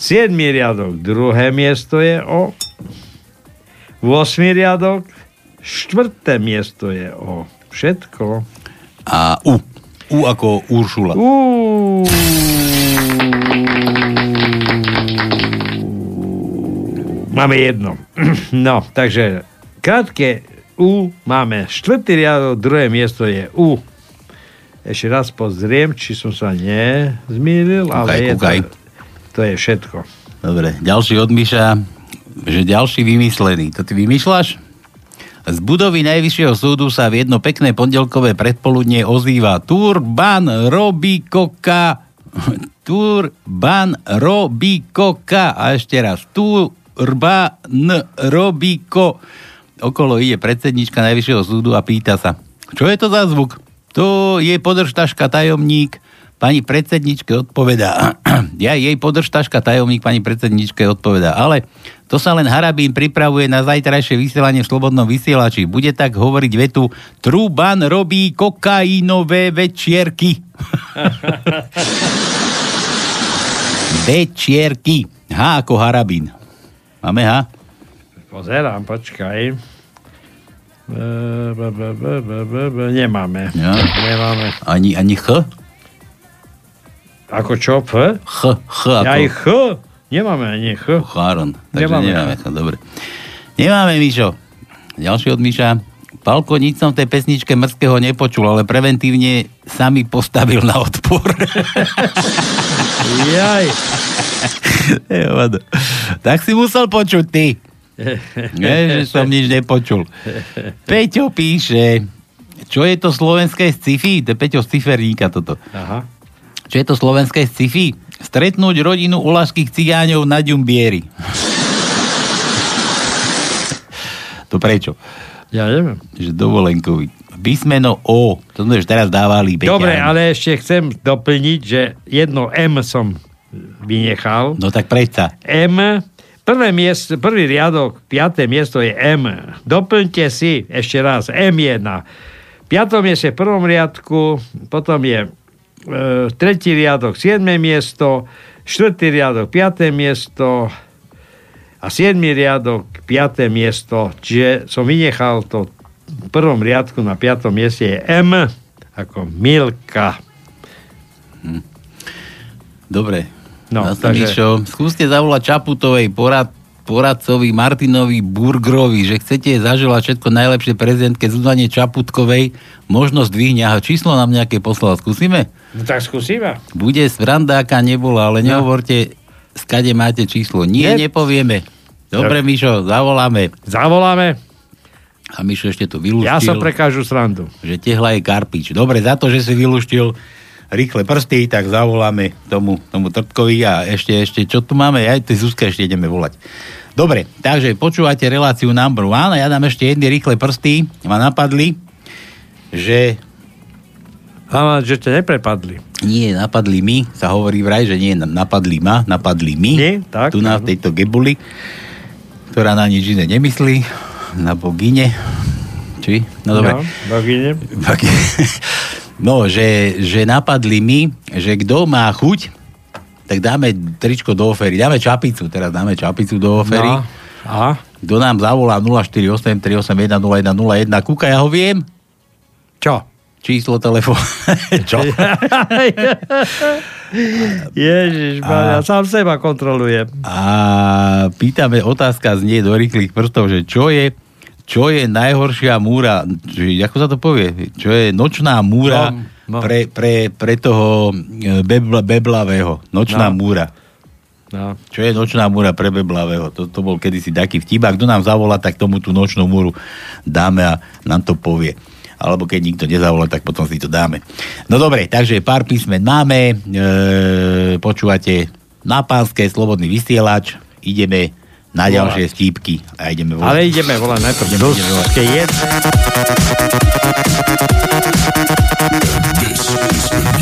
Siedmý riadok, druhé miesto je O. 8 riadok, štvrté miesto je O. Všetko. A U. U ako Uršula. Uú. Máme jedno. No, takže krátke U máme štvrtý riadok, druhé miesto je U. Ešte raz pozriem, či som sa nezmýlil, ale Kúkaj, je kúkaj. To, to je všetko. Dobre, ďalší od Miša, že ďalší vymyslený. To ty vymýšľaš? Z budovy Najvyššieho súdu sa v jedno pekné pondelkové predpoludne ozýva Turban Robikoka. Turban Robikoka. A ešte raz. Turban Robiko. Okolo ide predsednička Najvyššieho súdu a pýta sa, čo je to za zvuk? To je podržtaška tajomník. Pani predsedničke odpovedá, ja jej podržtaška tajomník pani predsedničke odpovedá, ale to sa len Harabín pripravuje na zajtrajšie vysielanie v Slobodnom vysielači. Bude tak hovoriť vetu Truban robí kokainové večierky. večierky. H ako Harabín. Máme H? Pozerám, počkaj. B, b, b, nemáme. Ja. Nemáme. Ani, ani H? Ako čo? F? H, H ako... Aj H? Nemáme ani H. Cháron. Takže Nemáme. nemáme. nemáme. Dobre. Nemáme, Mišo. Ďalší od Miša. Palko, nič som v tej pesničke Mrského nepočul, ale preventívne sa mi postavil na odpor. Jaj. Tak si musel počuť ty. Nie, že som nič nepočul. Peťo píše, čo je to slovenské sci-fi? To je Peťo z Ciferníka toto. Aha. Čo je to slovenské sci-fi? Stretnúť rodinu ulaských cigáňov na Ďumbieri. to prečo? Ja neviem. Že dovolenkový. Písmeno O. To sme už teraz dávali. Peťa. Dobre, ale ešte chcem doplniť, že jedno M som vynechal. No tak predsa. M, prvé miesto, prvý riadok, piaté miesto je M. Doplňte si ešte raz M1. V piatom mieste v prvom riadku, potom je tretí riadok, siedme miesto, štvrtý riadok, piaté miesto a siedmy riadok, piaté miesto. Čiže som vynechal to v prvom riadku na piatom mieste je M ako Milka. Dobre. No, takže- takže... skúste zavolať Čaputovej porad, poradcovi Martinovi Burgrovi, že chcete zaželať všetko najlepšie prezidentke Zuzane Čaputkovej, možno zdvihne a číslo nám nejaké poslal. Skúsime? No tak skúsime. Bude Brandáka, nebola, ale No. nehovorte, skade máte číslo. Nie, Nie. nepovieme. Dobre, Tak. Mišo, zavoláme. Zavoláme. A Mišo ešte to vylúštil. Ja som pre každú srandu. že tehla je karpič. Dobre, za to, že si vylúštil rýchle prsty, tak zavoláme tomu, tomu Trtkovi a ešte, ešte, čo tu máme? Aj tej Zuzke ešte ideme volať. Dobre, takže počúvate reláciu number one a ja dám ešte jedny rýchle prsty. Ma napadli, že A že ťa neprepadli. nie, napadli mi, sa hovorí vraj, že nie, napadli ma, napadli mi. Nie, tak, tu na áno. tejto gebuli, ktorá na nič iné nemyslí, na bogine. Či? No dobre. No, bogine. No, že, že napadli mi, že kto má chuť, tak dáme tričko do ofery. Dáme čapicu, teraz dáme čapicu do ofery. No. A? Kto nám zavolá 048 381 0101. Kúka, ja ho viem. Čo? číslo telefónu. Čo? Ježiš, A- sám seba kontrolujem. A pýtame, otázka znie do rýchlych prstov, že čo je, čo je najhoršia múra, či, ako sa to povie, čo je nočná múra No, no. Pre, pre, pre toho e, bebla, beblavého. Nočná No. múra. No. Čo je nočná múra pre beblavého? To, to bol kedysi taký vtip. A kto nám zavolá, tak tomu tú nočnú múru dáme a nám to povie. Alebo keď nikto nezavolá, tak potom si to dáme. No dobre, takže pár písmen máme. E, počúvate na pánske slobodný vysielač. Ideme na Volá. ďalšie stípky. A ideme volať. Ale ideme volať najprv Ideme, ideme volať. Jed. To je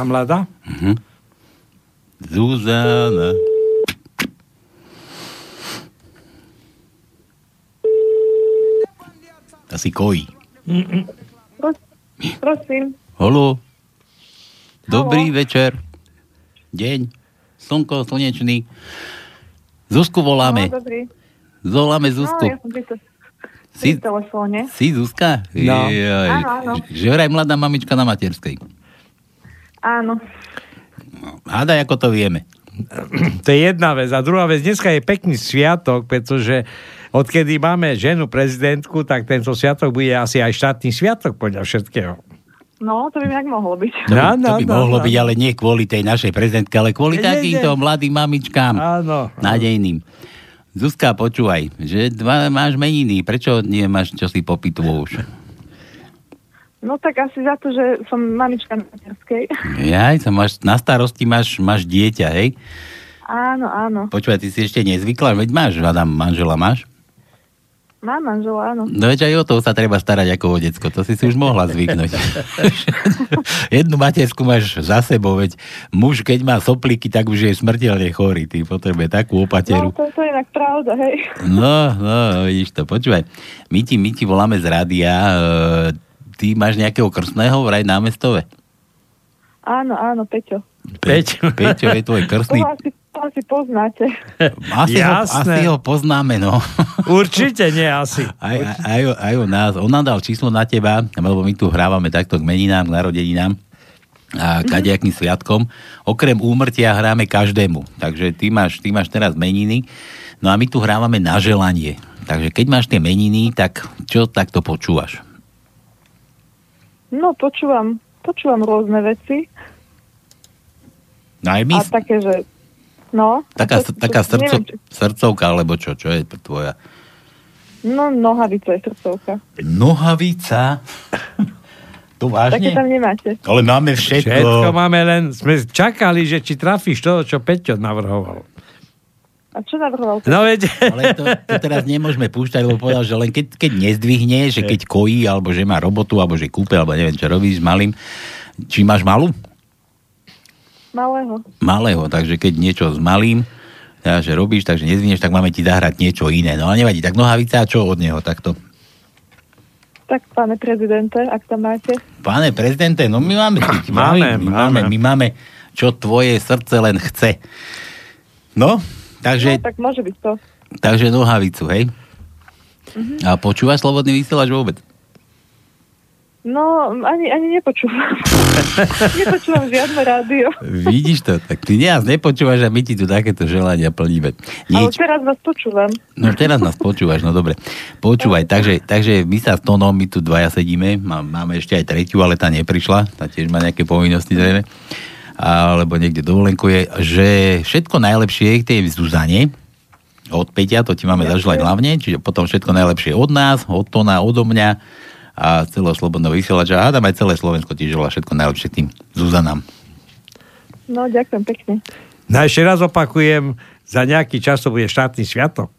tá mladá? Mhm. Zuzana. Asi kojí. Prosím. Holo. Dobrý večer. Deň. Slnko, slnečný. Zuzku voláme. No, dobrý. Voláme No, Zuzku. ja som pri, Si- pri telefóne. Si Zuzka? No. Jaj. Áno, áno. Že vraj mladá mamička na materskej. Áno. Hádaj, ako to vieme. To je jedna vec. A druhá vec, dneska je pekný sviatok, pretože odkedy máme ženu prezidentku, tak tento sviatok bude asi aj štátny sviatok podľa všetkého. No, to by nejak mohlo byť. To by, No, to no, by no, mohlo no. byť, ale nie kvôli tej našej prezidentke, ale kvôli nie, takýmto nie. mladým mamičkám. Áno. Nádejným. Zuzka, počúvaj, že dva máš meniny, prečo nemáš čo si popytu už? No tak asi za to, že som mamička na materskej. Jaj, sa máš, na starosti máš, máš dieťa, hej? Áno, áno. Počúvaj, ty si ešte nezvykla, veď máš, Adam, manžela máš? Mám manžela, áno. No veď aj o toho sa treba starať ako o decko, to si si už mohla zvyknúť. Jednu matersku máš za sebou, veď muž, keď má sopliky, tak už je smrteľne chorý, ty potrebuje takú No, opateru. to, to je inak pravda, hej. No, no, vidíš to, počúvaj. My ti, my ti voláme z rádia, e, ty máš nejakého krstného vraj na mestove? Áno, áno, Peťo. Peťo. Peťo je tvoj krstný. Toho asi, to asi poznáte. Asi ho, Jasné. asi ho poznáme, no. Určite nie asi. Aj, aj, aj, aj o nás. On nám dal číslo na teba, lebo my tu hrávame takto k meninám, k narodeninám a kadejakým sviatkom. Okrem úmrtia hráme každému. Takže ty máš, ty máš teraz meniny. No a my tu hrávame na želanie. Takže keď máš tie meniny, tak čo takto počúvaš? No, počúvam, počúvam rôzne veci. No aj my, A také, že... No. taká, to- to- taká srdco, neviem, či- srdcovka, alebo čo, čo je tvoja? No, nohavica je srdcovka. Nohavica? To vážne? Také tam nemáte. Ale máme všetko. Všetko máme len, sme čakali, že či trafíš to, čo Peťo navrhoval. A čo navrhoval? No veď... Ale to, to teraz nemôžeme púšťať, lebo povedal, že len keď, keď nezdvihne, že keď kojí, alebo že má robotu, alebo že kúpe, alebo neviem, čo robíš s malým. Či máš malú? Malého. Malého, takže keď niečo s malým, ja, že robíš, takže nezvinieš, tak máme ti zahrať niečo iné. No ale nevadí, tak nohavica, a čo od neho takto? Tak, pane prezidente, ak tam máte. Pane prezidente, no my máme, Máme, my máme, máme. my máme, čo tvoje srdce len chce. No, takže, No, tak môže byť to. takže nohavicu, hej? Mhm. A počúvaš slobodný vysielač vôbec? No, ani, ani nepočúvam. nepočúvam žiadne rádio. Vidíš to, tak ty nás nepočúvaš a my ti tu takéto želania plníme. Ale Nič. teraz vás počúvam. No teraz nás počúvaš, no dobre. Počúvaj, takže, takže my sa s Tonom, my tu dvaja sedíme, má, máme ešte aj tretiu, ale tá neprišla, tá tiež má nejaké povinnosti zrejme, alebo niekde dovolenkuje, že všetko najlepšie k tej Zuzane, od Peťa, to ti máme zaželať hlavne, čiže potom všetko najlepšie od nás, od Tona, odo mňa a celého slobodného vysielača. A Adam aj celé Slovensko ti želá všetko najlepšie tým Zuzanám. No, ďakujem pekne. No ešte raz opakujem, za nejaký čas to bude štátny sviatok.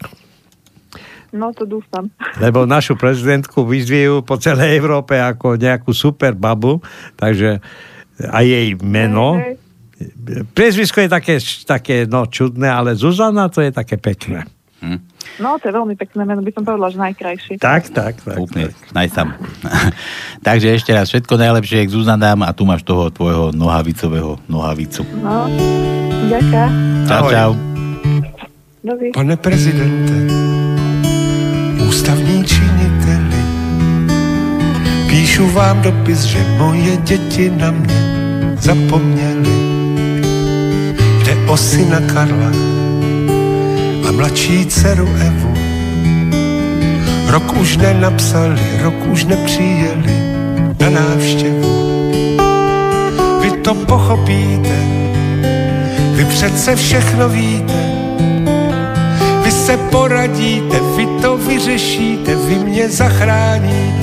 No, to dúfam. Lebo našu prezidentku vyzviejú po celej Európe ako nejakú super babu, takže a jej meno. Priezvisko je také, také no, čudné, ale Zuzana to je také pekné. No, to je veľmi pekné meno, by som povedala, že najkrajšie. Tak, tak, tak. Úplne, najsam. Takže ešte raz všetko najlepšie k Zuzanám a tu máš toho tvojho nohavicového nohavicu. No, ďaká. Čau, Ahoj. čau. Dobrý. Pane prezidente, ústavní činiteli, píšu vám dopis, že moje děti na mě zapomněli. Jde o syna Karla a mladší dceru Evu. Rok už nenapsali, rok už nepřijeli na návštěvu. Vy to pochopíte, vy přece všechno víte, vy se poradíte, vy to vyřešíte, vy mě zachráníte.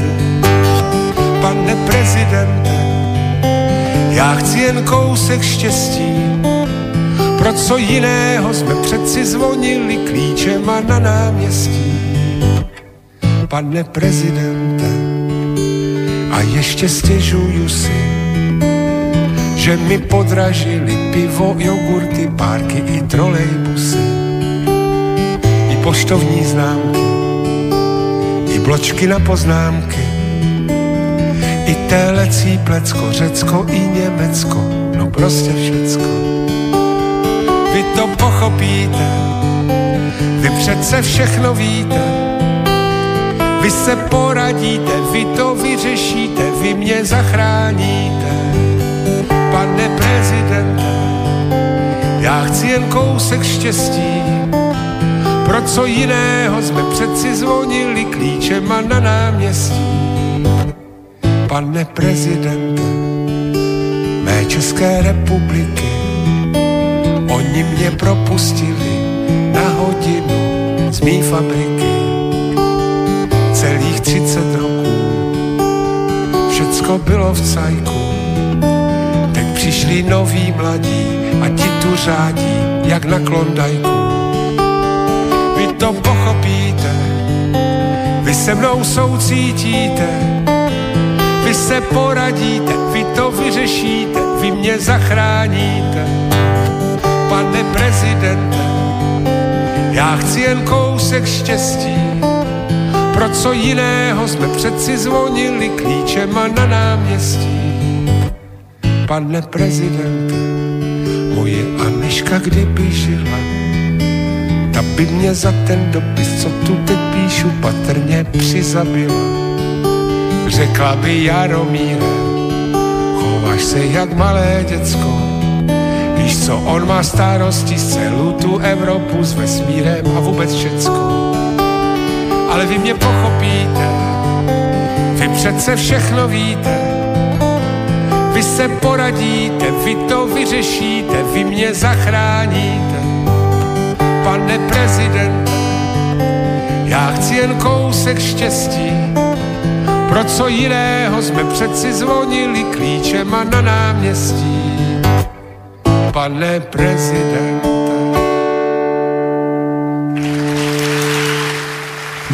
Jen kousek štěstí, pro co jiného jsme přeci zvonili klíčema na náměstí. Pane prezidente, a ještě stěžuju si, že mi podražili pivo, jogurty, párky i trolejbusy. I poštovní známky, i bločky na poznámky, telecí plecko, Řecko i Německo, no prostě všecko. Vy to pochopíte, vy přece všechno víte, vy se poradíte, vy to vyřešíte, vy mě zachráníte. Pane prezidente, já chci jen kousek štěstí, pro co jiného jsme přeci zvonili klíčema na náměstí. Pane prezidente, mé České republiky, oni mě propustili na hodinu z mý fabriky. Celých 30 roků, všecko bylo v cajku. Teď přišli noví mladí a ti tu řádí, jak na klondajku. Vy to pochopíte, se mnou soucítíte, vy se poradíte, vy to vyřešíte, vy mě zachráníte. Pane prezidente, já chci jen kousek štěstí, pro co jiného jsme přeci zvonili klíčema na náměstí. Pane prezidente, moje Aniška kdyby žila, ta by mě za ten dopis, co tu teď píšu, patrně přizabila. Řekla by Jaromíre, chováš se jak malé děcko, Víš co, on má starosti z celou tu Evropu s vesmírem a vůbec všecko. Ale vy mě pochopíte, vy přece všechno víte, vy se poradíte, vy to vyřešíte, vy mě zachráníte. Pane prezidente, já chci jen kousek štěstí, pro co jiného jsme přeci zvonili klíčema na náměstí. Pane prezidente.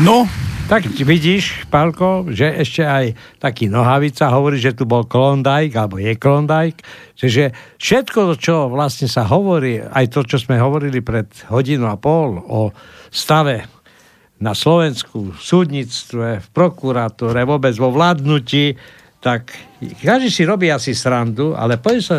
No, tak vidíš, Pálko, že ešte aj taký Nohavica hovorí, že tu bol Klondike, alebo je Klondike, že, že všetko, čo vlastne sa hovorí, aj to, čo sme hovorili pred hodinu a pol o stave na Slovensku, v súdnictve, v prokuratúre, vôbec vo vládnutí, tak každý si robí asi srandu, ale poď sa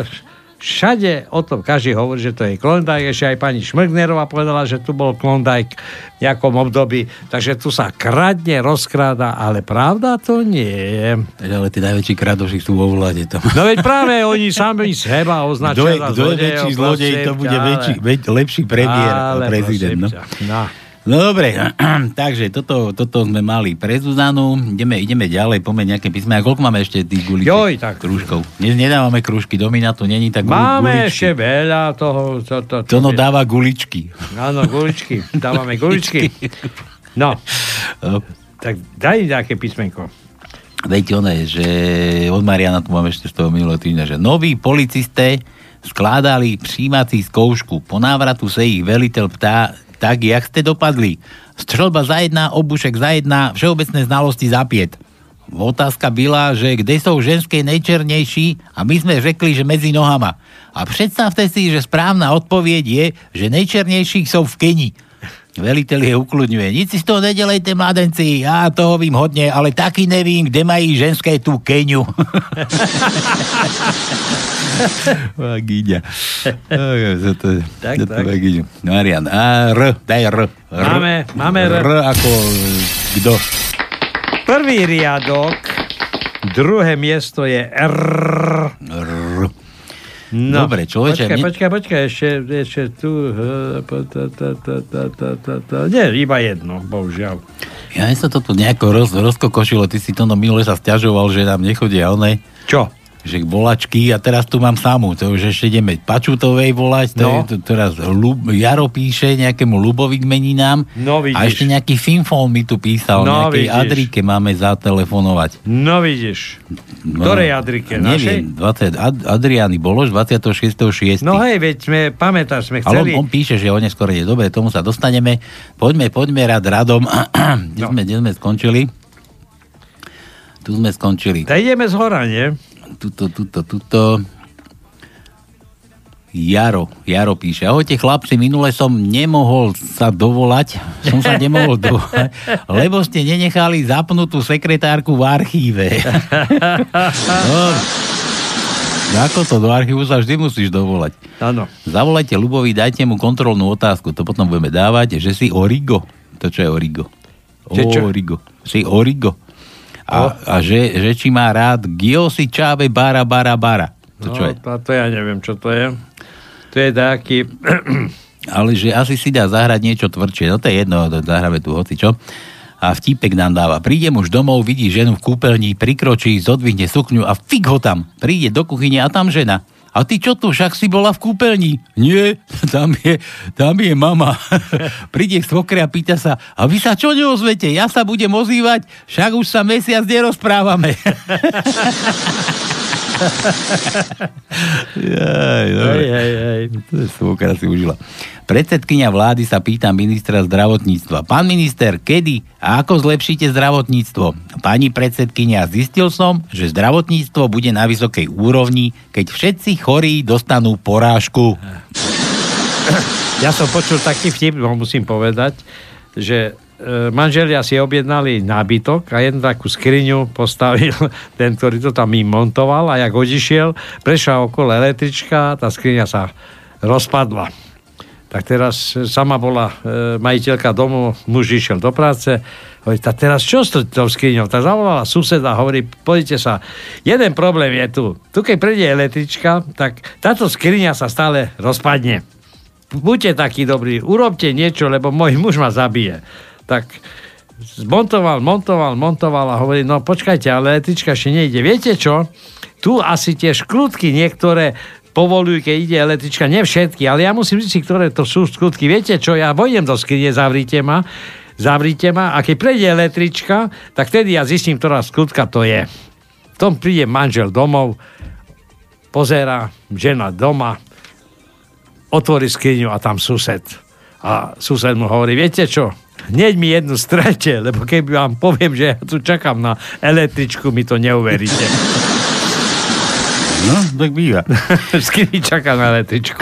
všade o tom každý hovorí, že to je Klondike, ešte aj pani Šmrgnerová povedala, že tu bol Klondike v nejakom období, takže tu sa kradne, rozkráda, ale pravda to nie je. Ale tí najväčší kradoši sú vo vláde. To... No veď práve oni sami seba označujú Kto je väčší zlodej, to bude väčší, väč, lepší premiér a prezident. No. no. No dobre, takže toto, toto sme mali pre Zuzanu, ideme, ideme ďalej, poďme nejaké písme. A koľko máme ešte tých guličiek? Joj, tak. Krúžkov. Dnes nedávame krúžky, domina tu není, tak Máme guličky. ešte veľa toho. To, to, to, to no dáva guličky. Áno, guličky, dávame guličky. No, tak daj nejaké písmenko. Veď ono je, že od Mariana tu máme ešte z toho minulého týždňa, že noví policisté skládali přijímací zkoušku. Po návratu se ich veliteľ ptá, tak jak ste dopadli? Střelba za jedna, obušek za jedna, všeobecné znalosti za piet. Otázka byla, že kde jsou ženské nejčernejší a my sme řekli, že medzi nohama. A predstavte si, že správna odpověď je, že nejčernejších jsou v Keni. Veliteľ je ukludňuje. Nic si z toho nedelejte, mladenci. Ja toho vím hodne, ale taky nevím, kde mají ženské tú Keniu. Vagíňa. tak, tak. Marian. A R, daj R. R. Máme, máme R. R ako kto? Prvý riadok, druhé miesto je R. R. No, Dobre, človeče. Počkaj, počkaj, počkaj, ešte, ešte tu... Nie, iba jedno, bohužiaľ. Ja sa to tu nejako roz, rozkokošilo, ty si to no minule sa stiažoval, že nám nechodia one. Čo? Že volačky a teraz tu mám samú, to už ešte ideme Pačutovej volať, to No. je to, teraz Lub, Jaro píše nejakému Lubovi k meninám No, vidíš. a ešte nejaký Finfón mi tu písal, No, nejakej vidíš. Adrike máme zatelefonovať. No vidíš. No, Ktorej Adrike? Neviem, 20, Ad, Adriany Bolož 26.6. No hej, veď sme, pamätáš, sme Ale chceli... on, on píše, že o neskôr je dobre, tomu sa dostaneme. Poďme, poďme rád radom. kde, No. sme, kde sme skončili? Tu sme skončili. Tak ideme z hora, nie? Tuto, tuto, tuto. Jaro, Jaro píše. Ahojte chlapci, minule som nemohol sa dovolať, som sa nemohol dovolať, lebo ste nenechali zapnutú sekretárku v archíve. no, ako to, do archívu sa vždy musíš dovolať. Áno. Zavolajte Lubovi, dajte mu kontrolnú otázku, to potom budeme dávať, že si Origo. To čo je Origo? Origo. Si Origo. A, a že, že či má rád Giosi Čáve Bara Bara Bara. To čo no, je? To, to ja neviem, čo to je. To je taký... Ale že asi si dá zahrať niečo tvrdšie. No to je jedno, zahráme tu hoci čo. A vtipek nám dáva. Príde muž domov, vidí ženu v kúpeľni, prikročí, zodvihne sukňu a fik ho tam. Príde do kuchyne a tam žena. A ty čo tu, však si bola v kúpeľni? Nie, tam je, tam je mama. Príde svokre a pýta sa, a vy sa čo neozvete? Ja sa budem ozývať, však už sa mesiac nerozprávame. Jaj, dobre. To je svokra si užila. Predsedkynia vlády sa pýta ministra zdravotníctva. Pán minister, kedy a ako zlepšíte zdravotníctvo? Pani predsedkynia, zistil som, že zdravotníctvo bude na vysokej úrovni, keď všetci chorí dostanú porážku. Ja som počul taký vtip, no musím povedať, že manželia si objednali nábytok a jednu takú skriňu postavil ten, ktorý to tam im montoval a jak odišiel, prešla okolo električka, tá skriňa sa rozpadla. Tak teraz e, sama bola e, majiteľka domu, muž išiel do práce, hovorí, tak teraz čo s tou skriňou? Tak zavolala suseda, hovorí, pozrite sa, jeden problém je tu. Tu keď príde električka, tak táto skriňa sa stále rozpadne buďte takí dobrí, urobte niečo, lebo môj muž ma zabije. Tak zmontoval, montoval, montoval a hovorí, no počkajte, ale električka ešte nejde. Viete čo? Tu asi tie škrutky niektoré povolujú, keď ide električka, nie všetky, ale ja musím zistiť, ktoré to sú skutky. Viete čo, ja vojdem do skrine, zavrite ma, zavrite ma a keď prejde električka, tak vtedy ja zistím, ktorá skutka to je. V tom príde manžel domov, pozera, žena doma, otvorí skriňu a tam sused. A sused mu hovorí, viete čo, hneď mi jednu strete, lebo keby vám poviem, že ja tu čakám na električku, mi to neuveríte. No, tak býva. Skrini čaká na električku.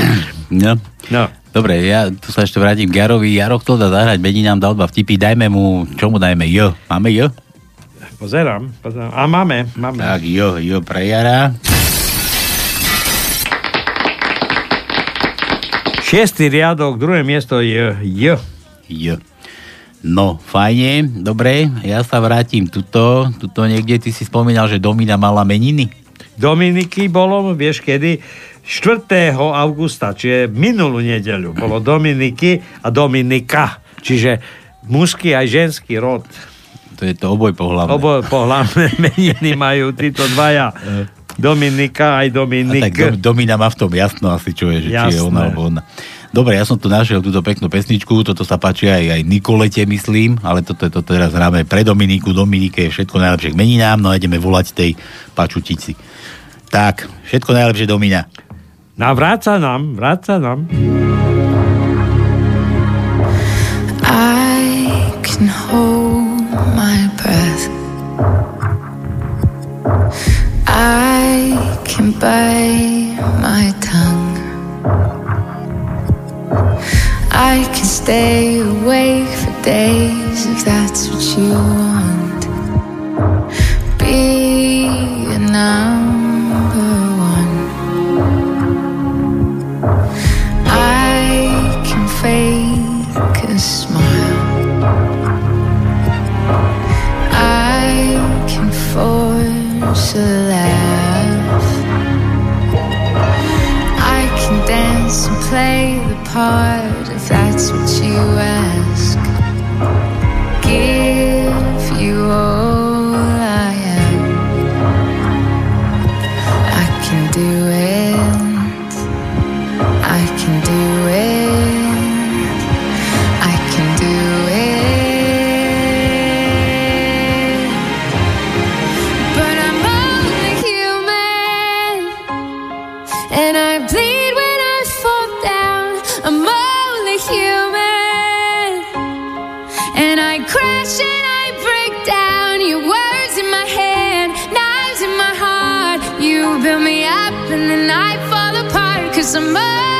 No. No. Dobre, ja tu sa ešte vrátim k Jarovi. Jaro chcel dať zahrať, Bedi nám dal dva vtipy, dajme mu, čo mu dajme, jo. Máme jo? Pozerám, pozerám. A máme, máme. Tak jo, jo pre Jara. Šiestý riadok, druhé miesto je J. J. No, fajne, dobre, ja sa vrátim tuto, tuto niekde, ty si spomínal, že Domina mala meniny. Dominiky bolo, vieš kedy? 4. augusta, čiže minulú nedeľu, bolo Dominiky a Dominika, čiže mužský aj ženský rod. To je to oboj pohľavné. Oboj pohľavné meniny majú títo dvaja. Dominika aj Dominik. A tak Dom, Domina má v tom jasno asi, čo je, že či je Jasné. ona alebo ona. Dobre, ja som tu našiel túto peknú pesničku, toto sa páči aj, aj Nikolete, myslím, ale toto, toto teraz hráme pre Dominiku, Dominike, všetko najlepšie k meninám, no a ideme volať tej pačutici. Tak, všetko najlepšie Domina. Na vráca nám, vráca nám. I can hold my breath. I can bite my I can stay awake for days if that's what you want. Be a number one. I can fake a smile. I can force a laugh. I can dance and play the part summer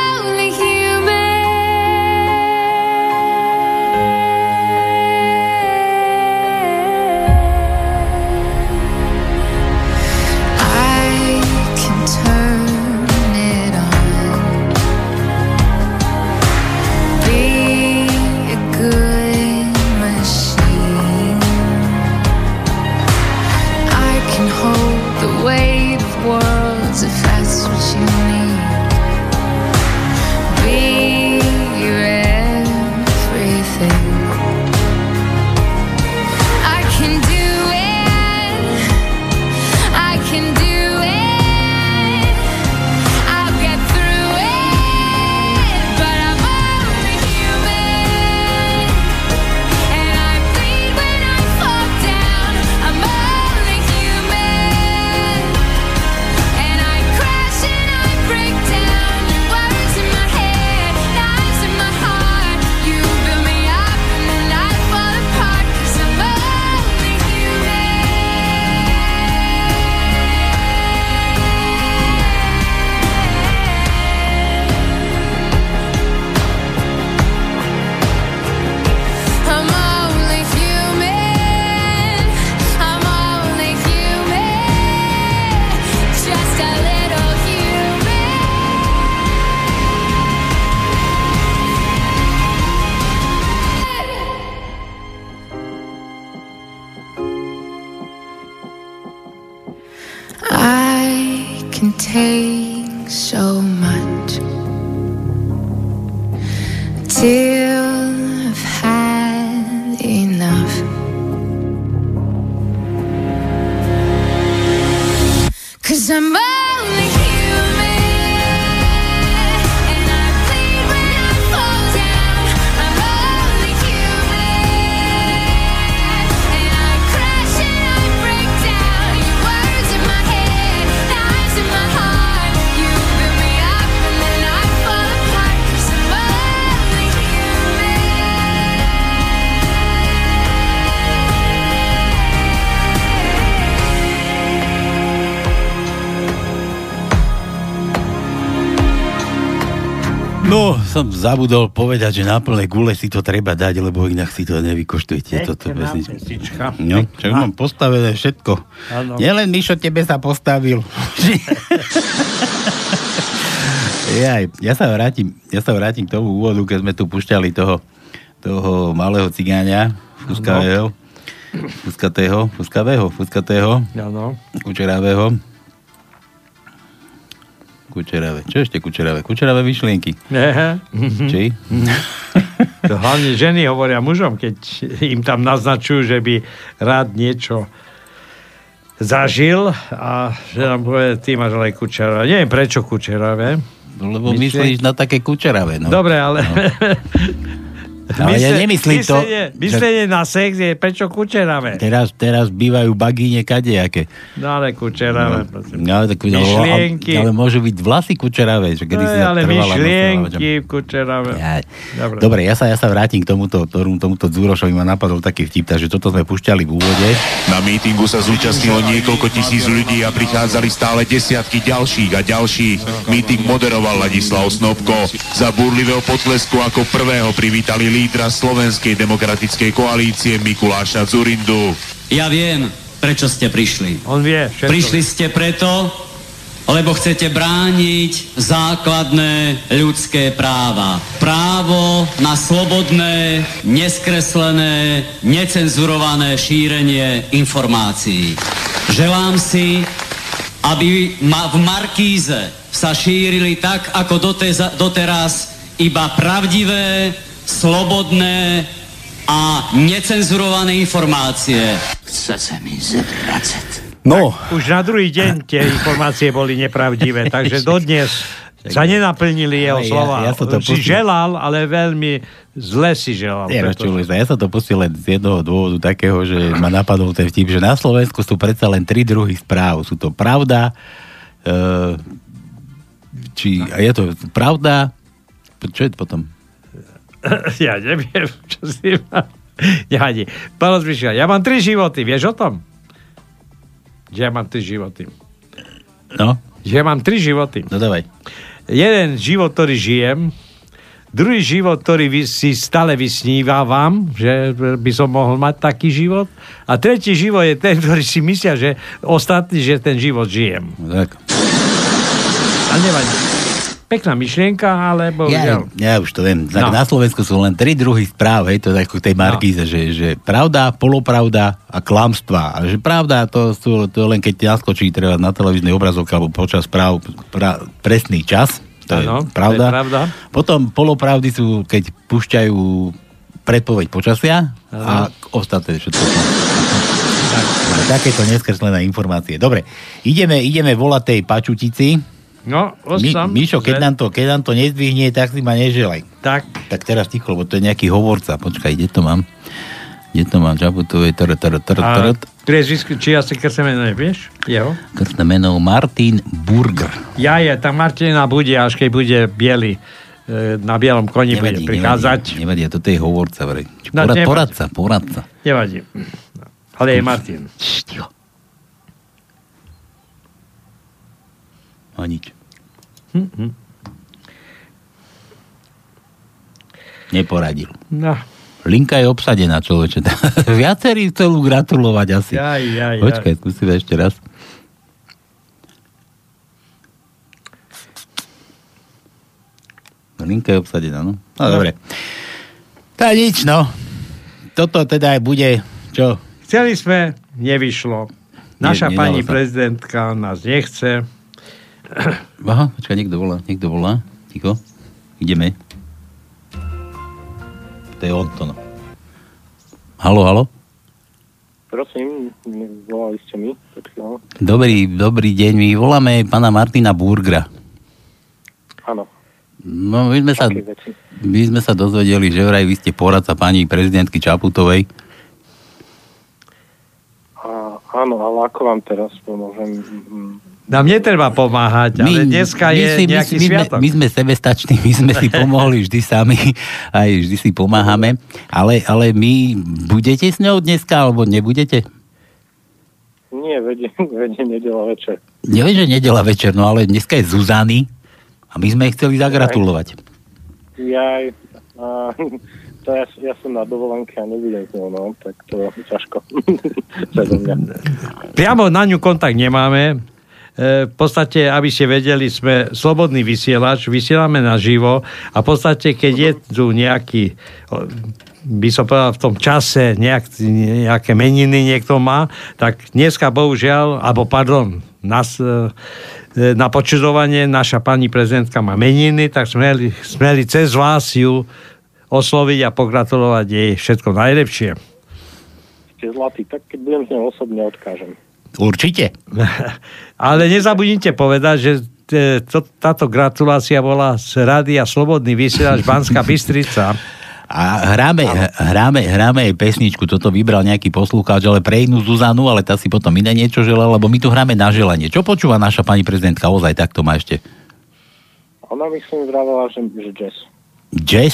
som zabudol povedať, že na plné gule si to treba dať, lebo inak si to nevykoštujete. Toto bez nič. pesnička. No, čo mám postavené všetko. Áno. Nielen Mišo tebe sa postavil. Jaj, ja sa vrátim, ja sa vrátim k tomu úvodu, keď sme tu pušťali toho, toho malého cigáňa, fuskavého, fuskatého, fuskavého, fuskatého, kučeravého. Kučeravé. Čo ešte kučeravé? Kučeravé myšlienky. Ehe. Či? To hlavne ženy hovoria mužom, keď im tam naznačujú, že by rád niečo zažil a že nám povie, ty máš ale kučeravé. Neviem prečo kučeravé. Lebo myslíš na také kučeravé. No. Dobre, ale... Ale ja nemyslím to, myslenie, že- Myslenie na sex je prečo kučeravé. Teraz, teraz bývajú bagíne kadejaké. No ale kučeravé. prosím. No, tak, no, Myšlienky. ale, ale môžu byť vlasy kučeravé. Že kedy No, si ale myšlienky kučeravé. Dobre. Dobre, ja sa, ja sa vrátim k tomuto, tomu, tomuto Dzúrošovi ma napadol taký vtip, takže toto sme pušťali v úvode. Na mítingu sa zúčastnilo niekoľko tisíc ľudí a prichádzali stále desiatky ďalších a ďalších. Míting moderoval Ladislav Snobko. Za búrlivého potlesku ako prvého privítali lídra Slovenskej demokratickej koalície Mikuláša Zurindu. Ja viem, prečo ste prišli. On vie. Všetko Prišli ste preto, lebo chcete brániť základné ľudské práva. Právo na slobodné, neskreslené, necenzurované šírenie informácií. Želám si, aby ma v Markíze sa šírili tak, ako doteraz, iba pravdivé, slobodné a necenzurované informácie. Chce sa mi zvracať. No. Už na druhý deň tie informácie boli nepravdivé, takže dodnes sa nenaplnili jeho Ale ja- slova. ja sa to si želal, ale veľmi zle si želal. Nie, pretože- rozčuluj sa. Ja sa to pustil len z jednoho dôvodu takého, že ma napadol ten vtip, že na Slovensku sú predsa len tri druhy správ. Sú to pravda, e, či a je to pravda, čo je to potom? Ja neviem, čo si má. Nevadí. Porozmýšľaj. Ja mám tri životy, vieš o tom? Že ja mám tri životy. No? Že ja mám tri životy. No dávaj. Jeden život, ktorý žijem, druhý život, ktorý si stále vysnívam, že by som mohol mať taký život. A tretí život je ten, ktorý si myslia, že ostatní, že ten život žijem. Tak. A nevadí. Pekná myšlienka, ale Ja, bohužiaľ. ja už to viem. No. No. Na Slovensku sú len tri druhy správ, hej, to je ako tej Markíze, no. že, že pravda, polopravda a klamstva. A že pravda, to, sú, to len keď naskočí treba na televíznej obrazovke alebo počas správ pra, presný čas. To Áno, je pravda. to je pravda. Potom polopravdy sú, keď púšťajú predpoveď počasia a ostatné všetko. Tak, takéto neskreslené informácie. Dobre, ideme, ideme volať tej pačutici. No, osam. Míšo, keď nám, to, keď nám to nezdvihne, tak si ma neželaj. Tak. Tak teraz ticho, lebo to je nejaký hovorca. Počkaj, kde to mám? Kde to mám? Žabutové, tr, tr, tr, tr, priezvisko, či asi krstné meno nevieš? Jeho? krstné meno Martin Burger. Ja je, tam Martina bude, až keď bude biely e, na bielom koni bude prichádzať. Nevadí, nevadí, toto je hovorca. Vrej. No, Porad, nevadí. poradca, poradca. Nevadí. No. Ale je Martin. Ticho. A nič. Hm, Neporadil. No. Linka je obsadená, človeče. Viacerí chcú gratulovať asi. Jaj, jaj, jaj. Počkaj, skúsime ešte raz. Linka je obsadená, no. No, dobre. Tá nič, no. Toto teda aj bude, čo? Chceli sme, nevyšlo. Naša nedalo pani sa. prezidentka nás nechce. Aha, počkaj, niekto volá, niekto volá. Ticho. Ideme. To je on, to no. Halo, halo? Prosím, volali ste mi. chvíľou. Dobrý, dobrý deň, my voláme pána Martina Burgra. Áno. No, my sme sa, my sme sa dozvedeli, že vraj vy ste poradca pani prezidentky Čaputovej. A, áno, ale ako vám teraz pomôžem? Nám netreba pomáhať, ale dneska je si- nejaký my, sviatok. Sme, my sme sebestační, my sme si pomohli vždy sami, aj vždy si pomáhame, ale, ale my budete s ňou dneska, alebo nebudete? Nie, vedie, vedie nedela večer. Neviem, že nedela večer, no ale dneska je Zuzany a my sme jej chceli zagratulovať. Jaj, a, to ja, ja som na dovolenke a nebudem s ňou, no, tak to je ťažko. Priamo na ňu kontakt nemáme. E, v podstate, aby ste vedeli, sme slobodný vysielač, vysielame naživo a v podstate, keď je tu nejaký by som povedal v tom čase nejak, nejaké meniny niekto má, tak dneska bohužiaľ, alebo pardon, nás, e, na počudovanie naša pani prezidentka má meniny, tak smeli, smeli cez vás ju osloviť a pogratulovať jej všetko najlepšie. Ste zlatý, tak keď budem s osobne odkážem. Určite. Ale nezabudnite povedať, že e, to, táto gratulácia bola z Rádia Slobodný vysielač Banská Bystrica. A hráme, hráme, hráme aj pesničku, toto vybral nejaký poslúchač, ale pre inú Zuzanu, ale tá si potom iné niečo želala, lebo my tu hráme na želanie. Čo počúva naša pani prezidentka? Ozaj takto má ešte. Ona myslím vravela, že, že jazz. Jazz?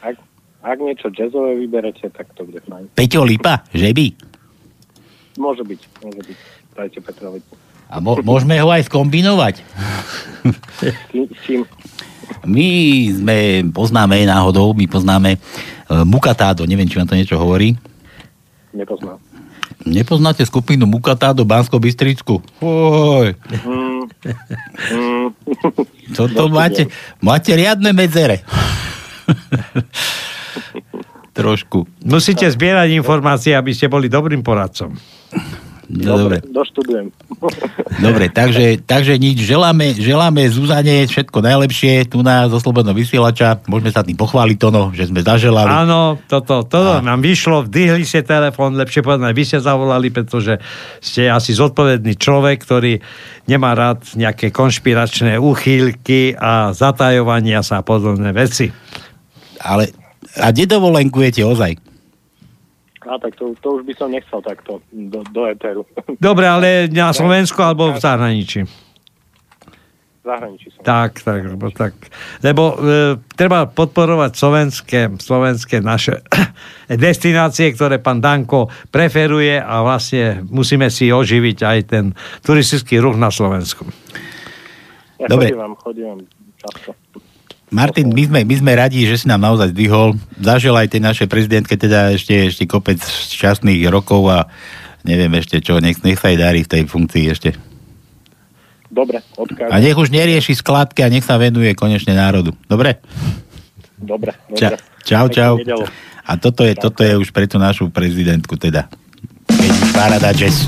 Ak, ak niečo jazzové vyberete, tak to bude fajn. Peťo Lipa? Že by? Môže byť, môže byť. Dajte Petrovi. A mo- môžeme ho aj skombinovať. S čím? My sme, poznáme náhodou, my poznáme uh, Mukatádo, neviem, či vám to niečo hovorí. Nepoznám. Nepoznáte skupinu Mukatádo Bansko Bystricku? Oj, Mm, mm, toto máte, máte riadne medzere. Trošku. Musíte zbierať informácie, aby ste boli dobrým poradcom. No, dobre. Doštudujem. Dobre, takže, takže nič. Želáme, želáme Zuzane všetko najlepšie tu na zo Slobodného vysielača. Môžeme sa tým pochváliť to, no, že sme zaželali. Áno, toto, toto nám vyšlo, vdyhli ste telefón, lepšie povedané, vy ste zavolali, pretože ste asi zodpovedný človek, ktorý nemá rád nejaké konšpiračné úchýlky a zatajovania sa a podobné veci. Ale a kde dovolenkujete ozaj? A tak to, to už by som nechcel takto do, do eteru. Dobre, ale na Slovensku alebo v zahraničí. V zahraničí som. Tak, tak, lebo tak. Lebo e, treba podporovať slovenské, slovenské naše destinácie, ktoré pán Danko preferuje a vlastne musíme si oživiť aj ten turistický ruch na Slovensku. Ja Dobre. chodím, chodím často. Martin, my sme, my sme radi, že si nám naozaj zdvihol. Zaželaj tej našej prezidentke teda ešte, ešte kopec šťastných rokov a neviem ešte čo, nech, nech sa jej darí v tej funkcii ešte. Dobre, odkážem. A nech už nerieši skladky a nech sa venuje konečne národu. Dobre? Dobre, dobre. čau, čau. Nedelu. A toto je, toto je už pre tú našu prezidentku teda. Keď Parada Jazz.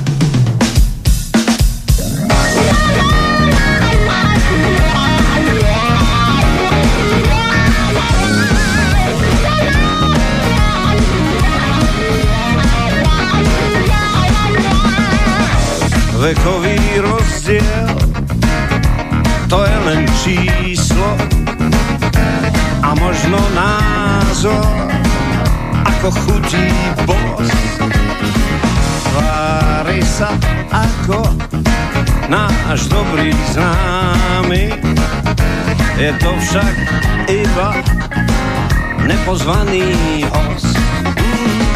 Vekový rozdiel. To je len číslo A možno názor Ako chutí bos Tvári sa ako Náš dobrý známy. Je to však iba Nepozvaný host. Vekový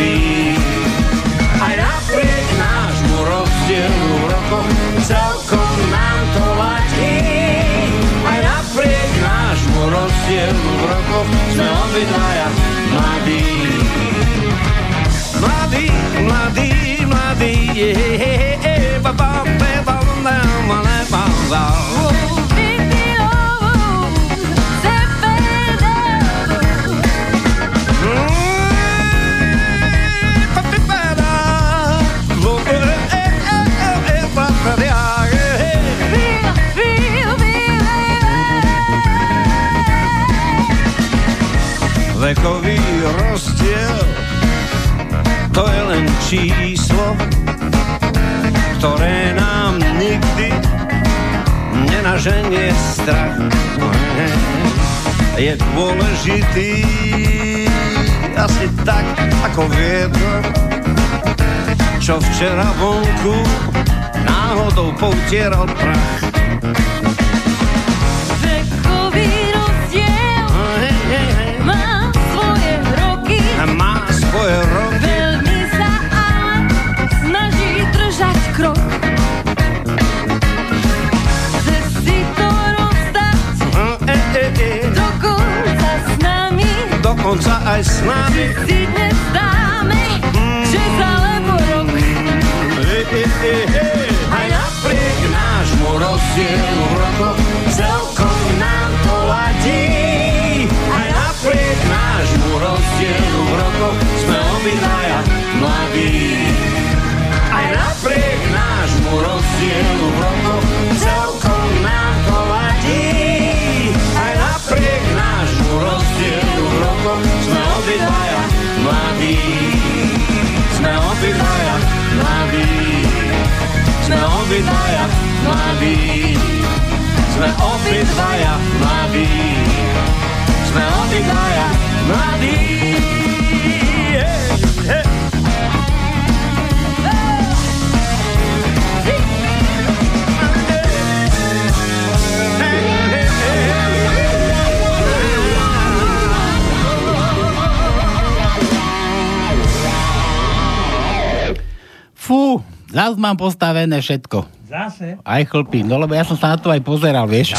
mladí. Aj napriek nášmu rozdielu v rokoch celkom nám to ladí. Aj napriek nášmu rozdielu v rokoch sme obidvaja mladí. Mladí, mladí, mladí, je, je, je, je, ba, ba, ba, ba, ba, ba, ba, ba, Vekový rozdiel to je len číslo, ktoré nám nikdy nenaženie strach. Je dôležitý asi tak ako vietor, čo včera vonku náhodou poutieral prach. Má svoje roky. Veľmi sa ale snaží držať krok. Chce si to rozdať E, e, e. dokonca s nami. Dokonca aj s nami. Si dnes dáme, že za lebo rok. E, e, e, e. Aj napriek nášmu rozdielu v rokoch obydlaja mladí. Sme obydlaja mladí. Sme obydlaja mladí. Sme obydlaja mladí. Zás mám postavené všetko. Zase? Aj chlpy, no lebo ja som sa na to aj pozeral, vieš.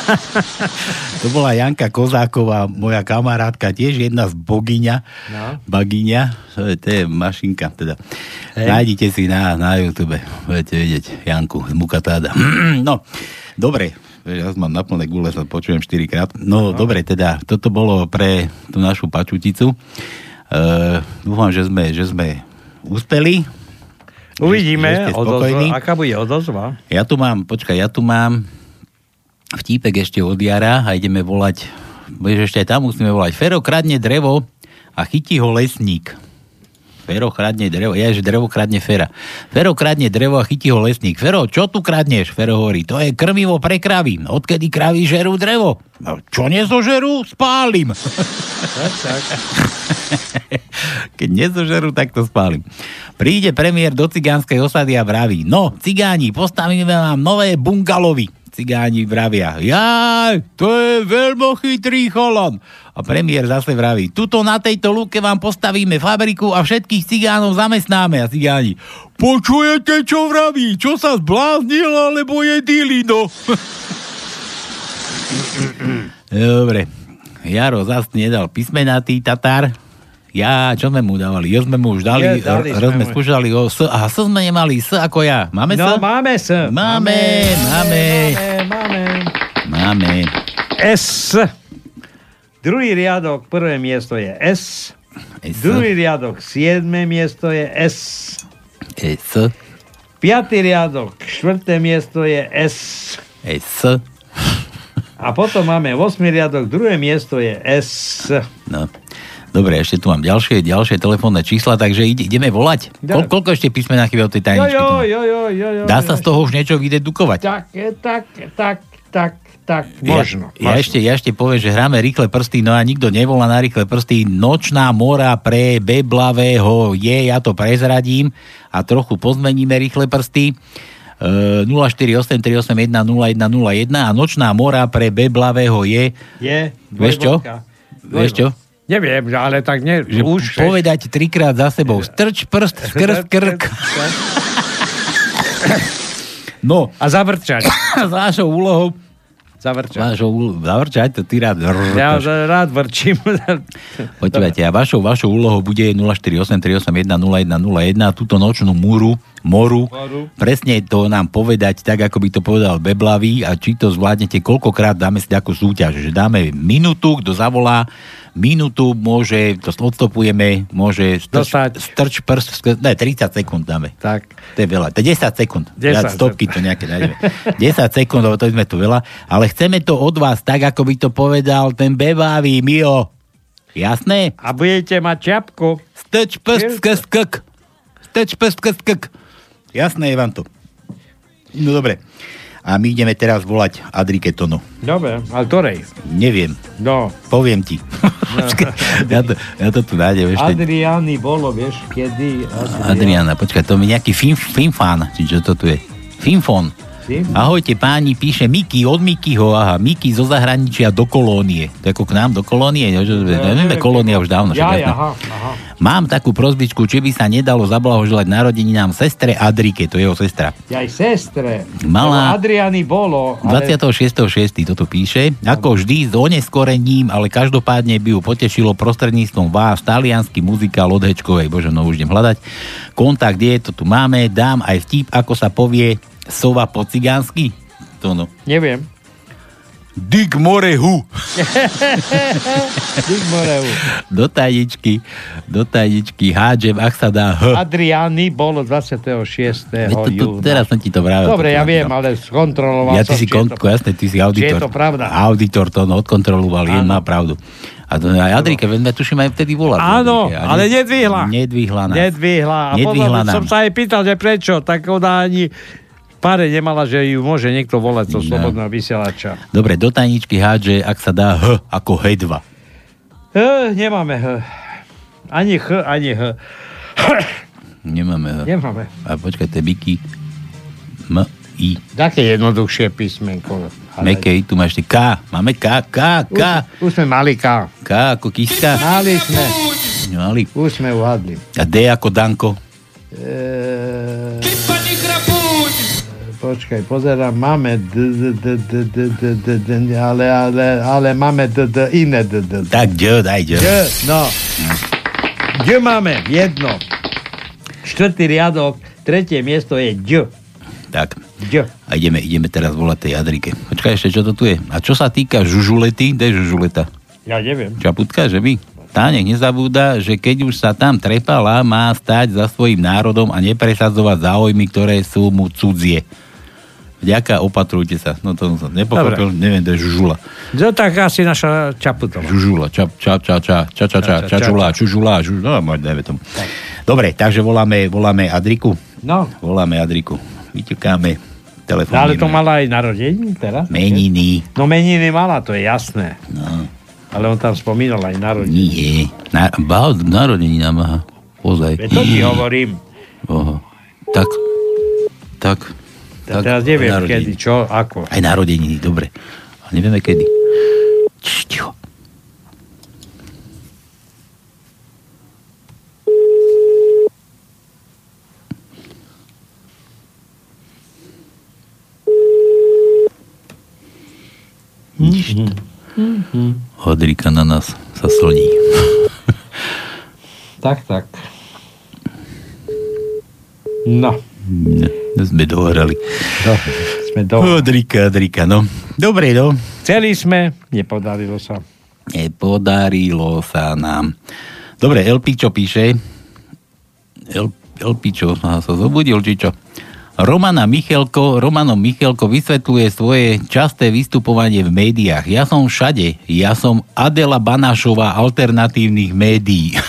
to bola Janka Kozáková, moja kamarátka, tiež jedna z bogyňa, No. bagyňa, to je, to je mašinka, teda. Hej. Nájdite si na, na YouTube, budete vidieť Janku z Mukatáda. no, dobre, ja mám na plné gule, sa počujem 4 krát. No, no, dobre, teda, toto bolo pre tú našu pačuticu. Uh, dúfam, že sme, že sme uspeli. Uvidíme, Že odozva, aká bude odozva. Ja tu mám, počkaj, ja tu mám vtípek ešte od Jara a ideme volať, vieš, ešte aj tam musíme volať. Fero kradne drevo a chytí ho lesník. Fero kradne drevo, ja, že drevo kradne Fera. Fero kradne drevo a chytí ho lesník. Fero, čo tu kradneš? Fero hovorí, to je krmivo pre kravy. Odkedy kravy žerú drevo? No, čo nezožerú? Spálim. Keď nezožerú, tak to spálim. Príde premiér do cigánskej osady a vraví, no, cigáni, postavíme vám nové bungalovy. Cigáni vravia, jaj, to je veľmi chytrý chalan. A premiér zase vraví, tuto na tejto lúke vám postavíme fabriku a všetkých cigánov zamestnáme. A cigáni, počujete, čo vraví? Čo sa zbláznil, alebo je dilino? Dobre. Jaro zas nedal písmenatý Tatar. Ja, čo sme mu dávali? Jo sme mu už dali, Je, dali r- sme skúšali o S. Aha, S sme nemali, S ako ja. Máme No, S? máme S. Máme, máme. Máme, máme. Máme. S. Druhý riadok, prvé miesto je S. S. Druhý riadok, siedme miesto je S. S. Piatý riadok, štvrté miesto je S. S. A potom máme 8. riadok, druhé miesto je S. No. Dobre, ešte tu mám ďalšie, ďalšie telefónne čísla, takže ide, ideme volať. Kol, koľko ešte písmená chýba od tej Jo, tajničky? jo, jo, jo, jo, jo. Dá sa z toho už niečo vydedukovať? Tak, tak, tak, tak, tak, možno. Ja, ja, možno. ešte, ja ešte poviem, že hráme rýchle prsty, no a nikto nevolá na rýchle prsty. Nočná mora pre beblavého je, ja to prezradím a trochu pozmeníme rýchle prsty. E, 0483810101 a nočná mora pre beblavého je... Je. Vieš čo? Vieš čo? Neviem, ale tak nie, Že už... povedať trikrát za sebou. Strč prst, skrst krk. No. A zavrčať. S vašou úlohou Zavrčať. Úlohou, zavrčať, to ty rád Ja rrtaš. za- rád vrčím. Počúvajte, a vašou, vašou úlohou bude 048 381 0101 túto nočnú múru, moru, Moru. presne to nám povedať, tak ako by to povedal Beblavý a či to zvládnete, koľkokrát dáme si takú súťaž, že dáme minútu, kto zavolá, minútu môže, to odstopujeme, môže strč, strč prst, ne, 30 sekúnd dáme. Tak. To je veľa, to je 10 sekúnd. 10 Viac stopky to nejaké nájdeme. 10 sekúnd, lebo to sme tu veľa, ale chceme to od vás, tak ako by to povedal ten Bebavý, Mio. Jasné? A budete mať čiapku. Strč prst, skrst krk. Strč prst, skrst krk. Jasné je vám to. No dobre. A my ideme teraz volať Adriketonu. Dobre, ale ktorej? Neviem. No. Poviem ti. ja, to, ja to tu nájdem ešte. Adriány bolo, vieš, kedy... Adriana, počkaj, to mi nejaký film, filmfán, či čo to tu je? Filmfón. Ahojte páni, píše Miky od Mikyho, aha, Miky zo zahraničia do kolónie. To ako k nám do kolónie, neviem, kolónia už dávno. Ja, aha, aha. Mám takú prozbičku, či by sa nedalo zablahoželať narodeninám sestre Adrike, to je jeho sestra. Ja aj sestre. Malá- Lebo Adriány bolo. ale- 26.6. toto píše. Ako vždy s oneskorením, ale každopádne by ju potešilo prostredníctvom vás talianský muzikál od Hečkovej. Bože, no už idem hľadať. Kontakt je, to tu máme. Dám aj vtip, ako sa povie sova po cigánsky. To no. Neviem. Dig more hu. Dig Moreu. Do tajničky, do tajničky hádžem, ak sa dá h. Adriány bolo 26. Veď to, to, teraz som ti to vravel. Dobre, to ja viem, no. ale skontroloval Ja som, si je kon, to- jasne, ty si auditor. Je to pravda. Auditor to no, odkontroloval, jen má pravdu. A to aj Adrike, veď tuším aj vtedy volať. Áno, Adrike, ale ne- nedvihla. Nedvihla nás. Nedvihla. A Nedvihla potom nám. som sa aj pýtal, že prečo, tak ona ani páre nemala, že ju môže niekto volať zo No. slobodného vysielača. Dobre, do tajničky hádže, ak sa dá H ako H2. E, nemáme H. Ani H, ani H. Nemáme H. Nemáme. A počkaj, to je Miky. M, I. Také jednoduchšie písmenko. Ale- Mekej, tu máš ešte K. Máme K, K, K. Už, už sme mali K. K ako kiska. Mali sme. Mali. Už sme uhadli. A D ako Danko. E, počkaj, pozerám, máme ale, ale, ale máme iné Tak, kde, daj, kde. No. Kde máme? Jedno. Štvrtý riadok, tretie miesto je D. Tak. D. A ideme, ideme teraz volať tej Adrike. Počkaj ešte, čo to tu je? A čo sa týka žužulety, kde je žužuleta? Ja neviem. Čaputka, že vy? Tá nech nezabúda, že keď už sa tam trepala, má stať za svojim národom a nepresadzovať záujmy, ktoré sú mu cudzie. Vďaka, opatrujte sa. No to som nepochopil, neviem, to je žužula. No tak asi naša Čaputová. Žužula, čap, čap, ča, ča, ča, ča, ča, ča, čula, čužula, žuž, no, neviem tomu. Dobre, takže voláme, voláme Adriku. No. Voláme Adriku. Vyťukáme telefón. No, ale to mala aj narodeniny teraz? Meniny. No meniny mala, to je jasné. No. Ale on tam spomínal aj narodeniny. Nie. Na, ba, narodení nám, aha. Ozaj. Veď to ti hovorím. Oho. Tak. Tak. Ja teraz neviem, narodeniny. kedy, čo, ako. Aj narodeniny, dobre. A nevieme kedy. Č, ticho. Nič. Hodrika na nás sa slní. Tak, tak. No. To sme dohrali. No, sme do... Hodrika, Hodrika, no. Dobre, no. Chceli sme, nepodarilo sa. Nepodarilo sa nám. Dobre, Elpičo píše. El, Elpičo aha, sa zobudil, či čo? Romana Michelko, Romano Michelko vysvetľuje svoje časté vystupovanie v médiách. Ja som všade. Ja som Adela Banášová alternatívnych médií.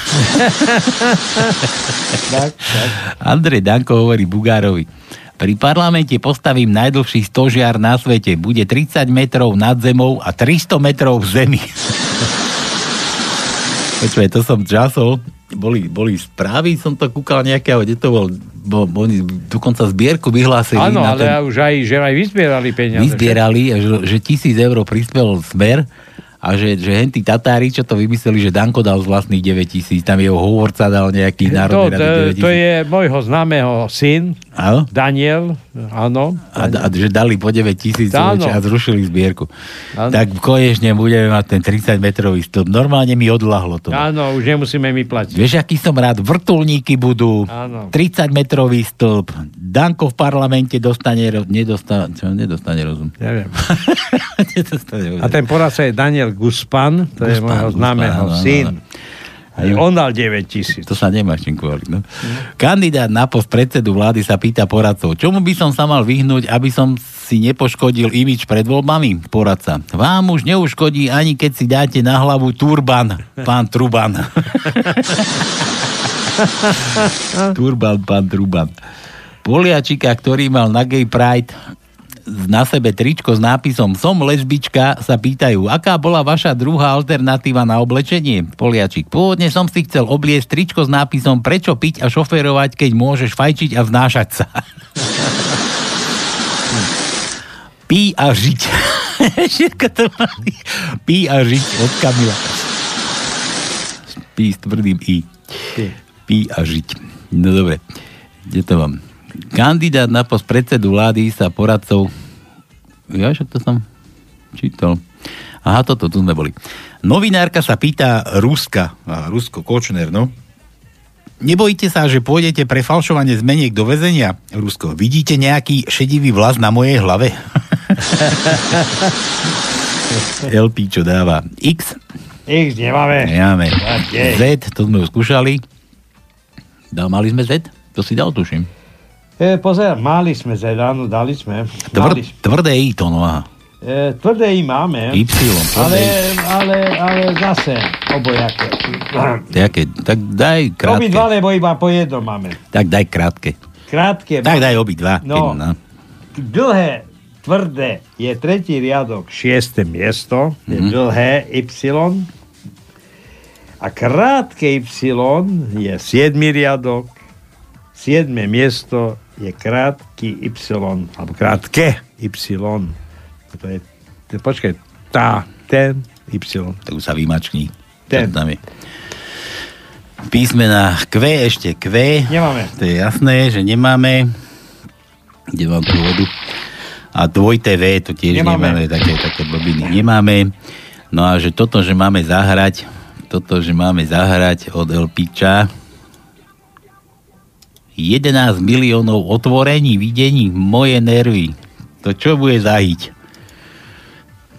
Andrej Danko hovorí Bugárovi. Pri parlamente postavím najdlhší stožiar na svete. Bude 30 metrov nad zemou a 300 metrov v zemi. Počúvaj, to som časol. Boli, boli správy, som to kúkal nejakého, kde to bol, bol oni dokonca zbierku vyhlásili. Áno, ale už aj, že aj vyzbierali peniaze. vyzbierali, že, že tisíc eur prispel smer A že, že hentí Tatári, čo to vymysleli, že Danko dal z vlastných 9 tisíc, tam jeho hovorca dal nejaký To, národný to, 9 to je môjho známeho syn, Áno? Daniel, áno. A, a že dali po 9 tisíc Áno. a zrušili zbierku. Tak konečne budeme mať ten 30 metrový stĺp. Normálne mi odlahlo to. Áno, už nemusíme my platiť. Vieš, aký som rád? Vrtulníky budú, Áno. 30 metrový stĺp, Danko v parlamente dostane, nedostane, čo, nedostane rozum. Neviem. nedostane rozum. A ten poradca je Daniel Guspan, to je Guspan, môjho Guspan, známeho áno, áno, syn. áno. Aj on dal 9 tisíc. To sa nemáš čím kvôliť, no. Kandidát na post predsedu vlády sa pýta poradcov, čomu by som sa mal vyhnúť, aby som si nepoškodil imič pred voľbami? Poradca. Vám už neuškodí, ani keď si dáte na hlavu turban, pán Truban. turban, pán Truban. Poliačika, ktorý mal na Gay Pride na sebe tričko s nápisom Som lesbička, sa pýtajú, aká bola vaša druhá alternatíva na oblečenie? Poliačik, pôvodne som si chcel obliecť tričko s nápisom Prečo piť a šoferovať, keď môžeš fajčiť a vznášať sa. Pí a žiť. Všetko to mali. Pí a žiť od Kamila. Pí s tvrdým I. Pí a žiť. No dobre. Kde to mám? Kandidát na post predsedu vlády sa poradcov... Ja však to som čítal. Aha, toto, tu sme boli. Novinárka sa pýta Ruska. A Rusko, Kočner, no. Nebojíte sa, že pôjdete pre falšovanie zmeniek do väzenia? Rusko, vidíte nejaký šedivý vlas na mojej hlave? LP, čo dáva? X? X nemáme. Nemáme. Z, to sme už skúšali. Dal, mali sme Z? To si dal, tuším. E, pozer, mali sme Z, áno, dali sme. Tvr, Mali, tvrdé I to, no aha. e, tvrdé I máme. Y, tvrdé ale, ale, ale zase obojaké. Jaké? Tak daj krátke. Obidva, lebo iba po jednom máme. Tak daj krátke. Krátke. Tak daj obidva. No. No. Dlhé, tvrdé je tretí riadok, šieste miesto, je Mhm. dlhé Y. A krátke Y je siedmy riadok, siedme miesto je krátky Y, alebo krátke Y. To je, to, počkaj, tá, ten Y. Tak už sa vymačkni. Ten. Tam je? Písmena Q ešte Q. Nemáme. To je jasné, že nemáme. Kde mám tú vodu? A dvojité V to tiež nemáme, Nemáme. také, také blbiny. Nemáme. No a že toto, že máme zahrať, toto, že máme zahrať od El Piča, 11 miliónov otvorení, videní, moje nervy. To čo bude zahyť?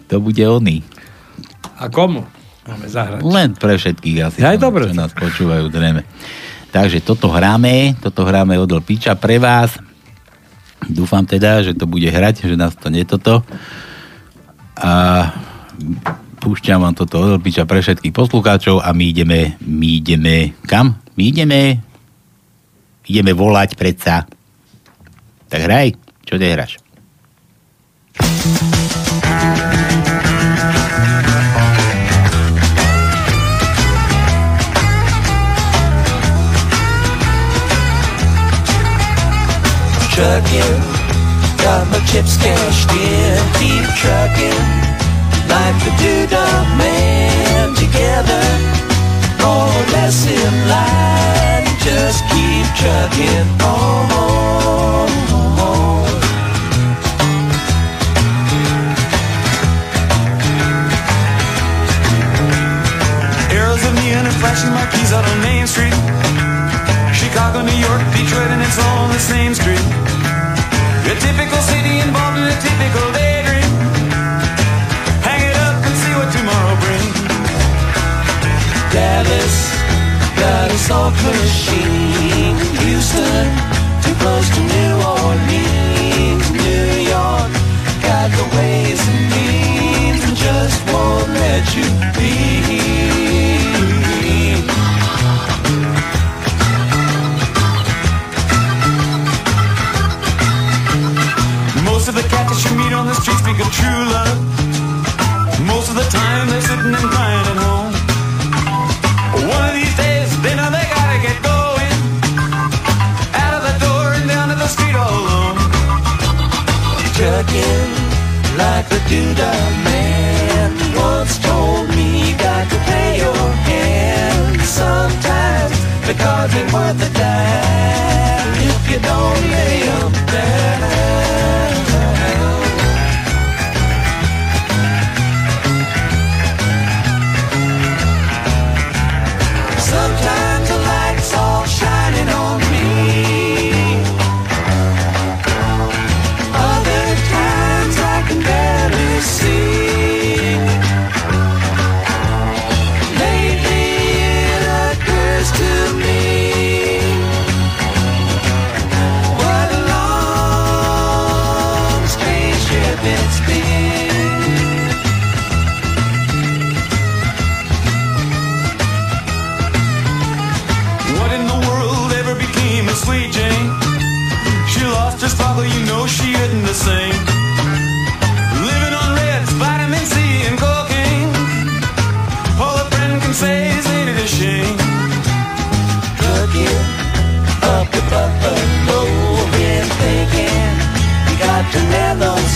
To bude oný. A komu? Máme zahrať. Len pre všetkých asi, čo, dobre. čo nás počúvajú, zrejme. Takže toto hráme, toto hráme od Piča pre vás. Dúfam teda, že to bude hrať, že nás to netoto. A púšťam vám toto od Piča pre všetkých poslucháčov a my ideme, my ideme, kam? My ideme, ideme volať predsa. Tak hraj, čo nehráš? trucking. Got my chips cashed in, keep trucking. Like the doo-dah man together. More or less in line, just keep trucking on. Arrows of neon and flashing marquees out on Main Street. Chicago, New York, Detroit, and it's all on the same street. A typical city involved in a typical daydream. Hang Houston, too close to New Orleans. New York, got the ways and means, and just won't let you be. Most of the cats that you meet on the street speak of true love. Most of the time they're sitting and crying at home. chugging like the doodah man once told me you got to pay your hand. Sometimes because it's worth a dime if you don't lay them down.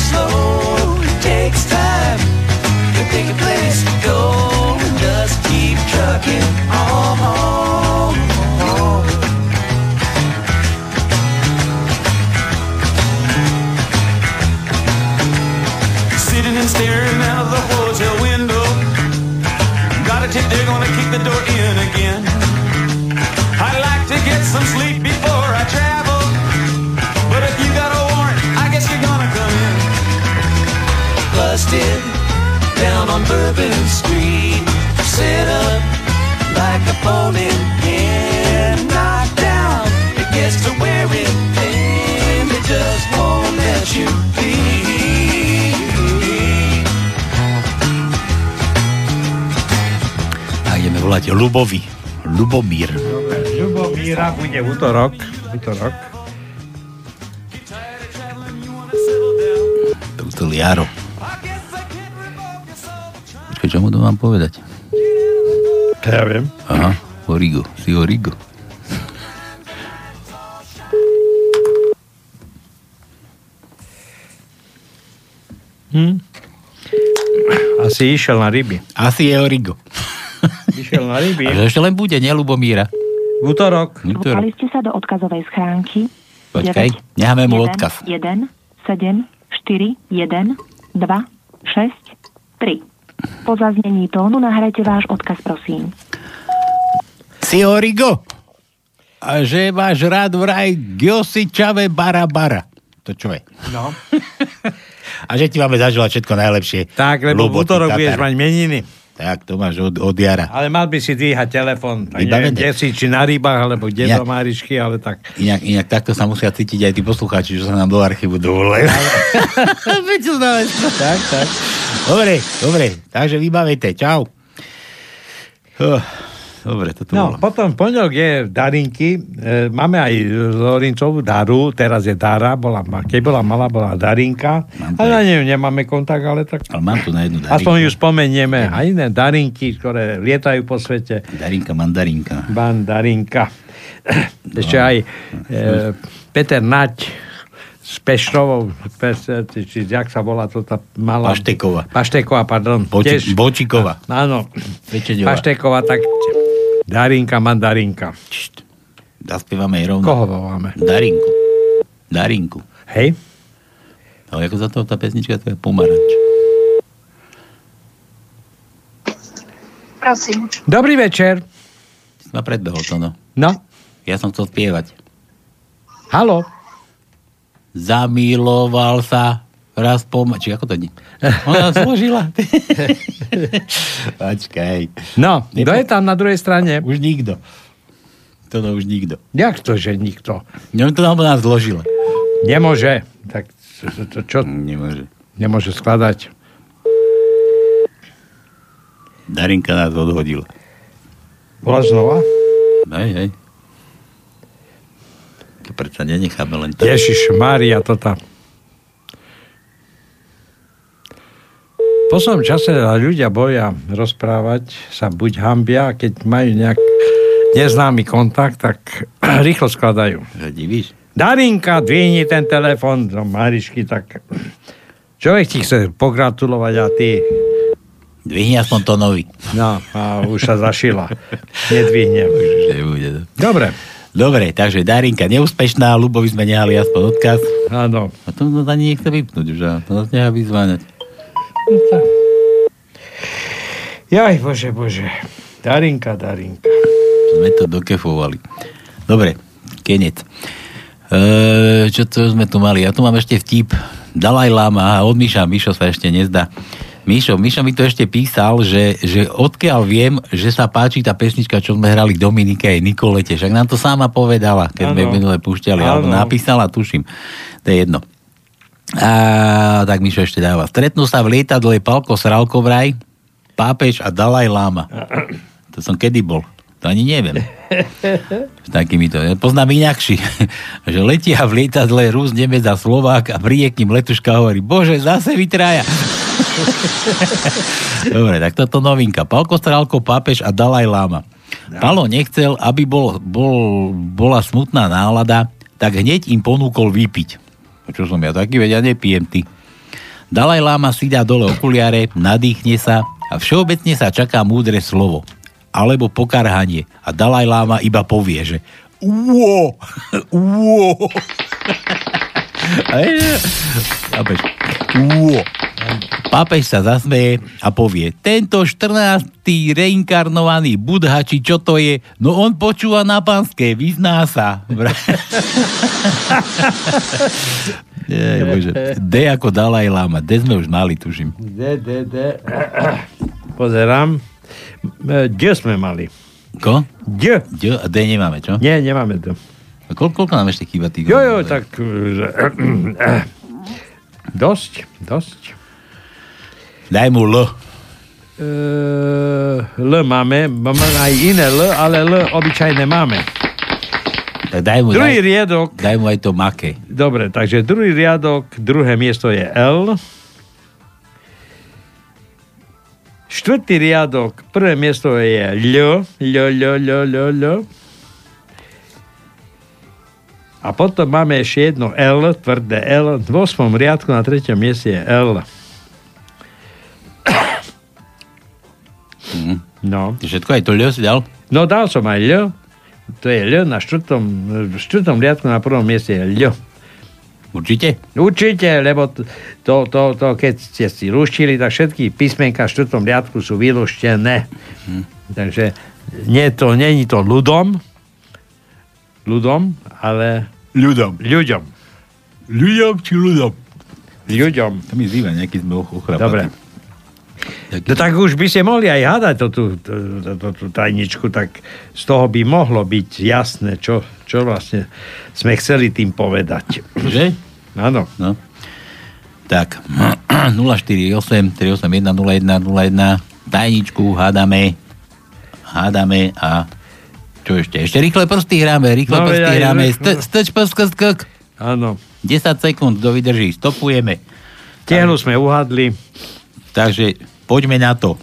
Slow. It takes time to pick a place to go just keep trucking on. Sitting and staring out the hotel window. Got a tip they're gonna kick the door in again. I'd like to get some sleep Busted down on Bourbon Street, set up like a bowling pin, knocked down. It gets to wearing thin, they just won't let you be. A ideme volať Lubovi. Lubomír. Ľubomíra bude útorok. útorok. Brusel Jaro. Počkaj, čo mu to mám povedať? To ja viem. Aha, Origo. Si Origo. Hm? Asi išiel na ryby. Asi je Origo. Išiel na ryby. A že ešte len bude, nie Lubomíra? V útorok. V útorok. Vpali ste sa do odkazovej schránky. Počkaj, necháme mu odkaz. 1, 7, 4, 1, 2, 6, 3. Po zaznení tónu nahrajte váš odkaz, prosím. Si Origo. A že máš rád vraj Giosičave Barabara. To čo je? No. A že ti máme zaželať všetko najlepšie. Tak, lebo v Lubo, ty útorok budeš mať meniny. Tak, to máš od, od jara. Ale mal by si dvíhať telefon. Neviem, kde si, či na rybách, alebo kde Nejak- do Marišky, ale tak. Inak, inak takto sa musia cítiť aj tí poslucháči, čo sa nám do archívu znamená. tak, tak. Dobre, dobre. Takže vybavejte. Čau. Oh, dobre, toto No, bolo. potom pondelok je Darinky. E, máme aj Lorincovú Daru, teraz je Dara, bola, keď bola malá, bola Darinka. Ale na ňu nemáme kontakt, ale tak... Ale mám tu na jednu Darinku. Aspoň ju spomenieme. A iné Darinky, ktoré lietajú po svete. Darinka, mandarinka. Ban Darinka. No. Ešte aj e, Peter Nať s Pešrovou, Peš- či jak sa volá to tá malá... Pašteková. Pašteková, pardon. Boči- Bočiková. Áno. Pašteková, tak Darinka, mandarinka. Zaspievame jej rovno. Koho voláme? Darinku. Darinku. Hej. Ale ako za to tá pesnička, to je pomaranč. Prosím. Dobrý večer. Si ma predbehol to, no. No. Ja som chcel spievať. Halo. Zamiloval sa raz po... Či ako to nie? Ona zložila. Počkaj. No, kto je tam na druhej strane? Už nikto. Toto už nikto. Jak to, že nikto? No to nám nás zložila. Nemôže. Tak to, to, čo? Nemôže. Nemôže skladať. Darinka nás odhodila. Bola znova? Hej, hej. To predsa nenecháme len tak. Ježiš, Mária, to tam. V poslednom čase ľudia boja rozprávať, sa buď hambia, keď majú nejak neznámy kontakt, tak rýchlo skladajú. Divíš? Darinka, dvihni ten telefon do Marišky, tak človek ti chce pogratulovať a ty... Dvihni aspoň to nový. No, a už sa zašila. Nedvihnem. Už nebude. no. Dobre. Dobre, takže Darinka neúspešná, Lubovi sme nehali aspoň odkaz. Áno. A to nás ani nechce vypnúť už, a to nás nechá vyzváňať. Jaj, bože, bože. Darinka, Darinka. Sme to dokefovali. Dobre, kenec. E, čo to sme tu mali? Ja tu mám ešte vtip. Dalaj Lama od Miša. Mišo sa ešte nezdá. Mišo, Mišo mi to ešte písal, že, že odkiaľ viem, že sa páči tá pesnička, čo sme hrali Dominike aj Nikolete. Však nám to sama povedala, keď sme Áno. minule púšťali. Alebo Áno. napísala, tuším. To je jedno. A tak Mišo ešte dáva. Stretnú sa v lietadle Palko Sralko vraj, pápež a Dalaj Lama. To som kedy bol? To ani neviem. S takýmito. Ja Poznám inakší, že letia v lietadle Rus, Nemec a Slovák a príde k ním letuška hovorí, bože, zase vytraja. Dobre, tak toto novinka. Palko Strálko, pápež a Dalaj Lama. Palo nechcel, aby bol, bol, bola smutná nálada, tak hneď im ponúkol vypiť. Čo som ja taký, veď ja nepijem ty. Dalaj Lama si dá dole okuliare, nadýchne sa a všeobecne sa čaká múdre slovo. Alebo pokarhanie. A Dalaj Lama iba povie, že Uo! Uo! Uo! Pápež sa zasmeje a povie, tento 14. reinkarnovaný budha, či čo to je, no on počúva na pánske, vyzná sa. Je, bože. D ako Dalaj Lama. D sme už mali, tuším. D, D, D. Pozerám. D sme mali. Ko? D. D D nemáme, čo? Nie, nemáme D. Koľko, koľko nám ešte chýba tých? Jo, jo, tak... Dosť, dosť. Daj mu L. L máme, máme aj iné L, ale L obyčajné máme. Tak daj mu, Druhý daj, riadok, daj mu aj to maké. dobre, takže druhý riadok, druhé miesto je L. Štvrtý riadok, prvé miesto je L, L, L, L, L, L. A potom máme ešte jedno L, tvrdé L. V osmom riadku na treťom mieste je L. Mhm. No. Ty všetko aj to L si dal? No dal som aj L. To je L na štvrtom, v štvrtom riadku na prvom mieste je L. Určite? Určite, lebo t- to, to, to keď ste si ruštili, tak všetky písmenka v štvrtom riadku sú vylúštené. Hm. Takže nie to, není to ľudom, ľudom, ale ľudom. ľuďom. Ľuďom či ľudom? Ľuďom. To mi zýva, nejaký sme ochrapatí. Dobre. No tak už by ste mohli aj hádať tú, tú, tú, tú, tú, tú tajničku, tak z toho by mohlo byť jasné, čo, čo vlastne sme chceli tým povedať. Že? Áno. No. Tak, 048 381 01 01 tajničku hádame hádame a čo ešte? Ešte rýchle prsty hráme, rýchle No, prsty hráme. St- Strč prst, krst, krk. Áno. 10 sekúnd, kto vydrží, stopujeme. Tehlu sme uhadli. Takže poďme na to.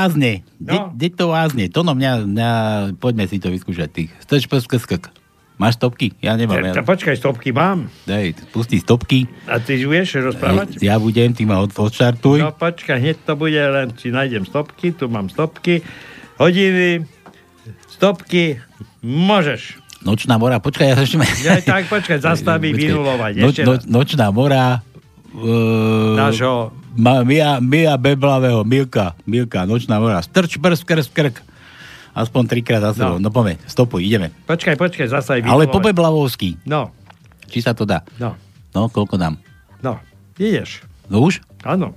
To vázne? Kde, kde to vázne? To no mňa, mňa, poďme si to vyskúšať. Ty. Stoč, psk, skk. Máš stopky? Ja nemám. Ja, Ja, počkaj, stopky mám. daj, pusti stopky. A ty vieš rozprávať? Ja budem, ty ma od, odštartuj. No počkaj, hneď to bude, len si nájdem stopky, tu mám stopky, hodiny, stopky, môžeš. Nočná mora, počkaj, ja ešte... Ja tak, počkaj, zastaví vynulovať. No, no, nočná mora. Uh, Nášho- Ma, Mia, Mia Beblavého, Milka, Milka, nočná mora. Strč, prst, krst, krk. Aspoň trikrát za sebou. No. no poďme, stopuj, ideme. Počkaj, počkaj, zastaví Ale po. Beblavovský. No, Či sa to dá? no, No, koľko dám? no, ideš. No už? Áno.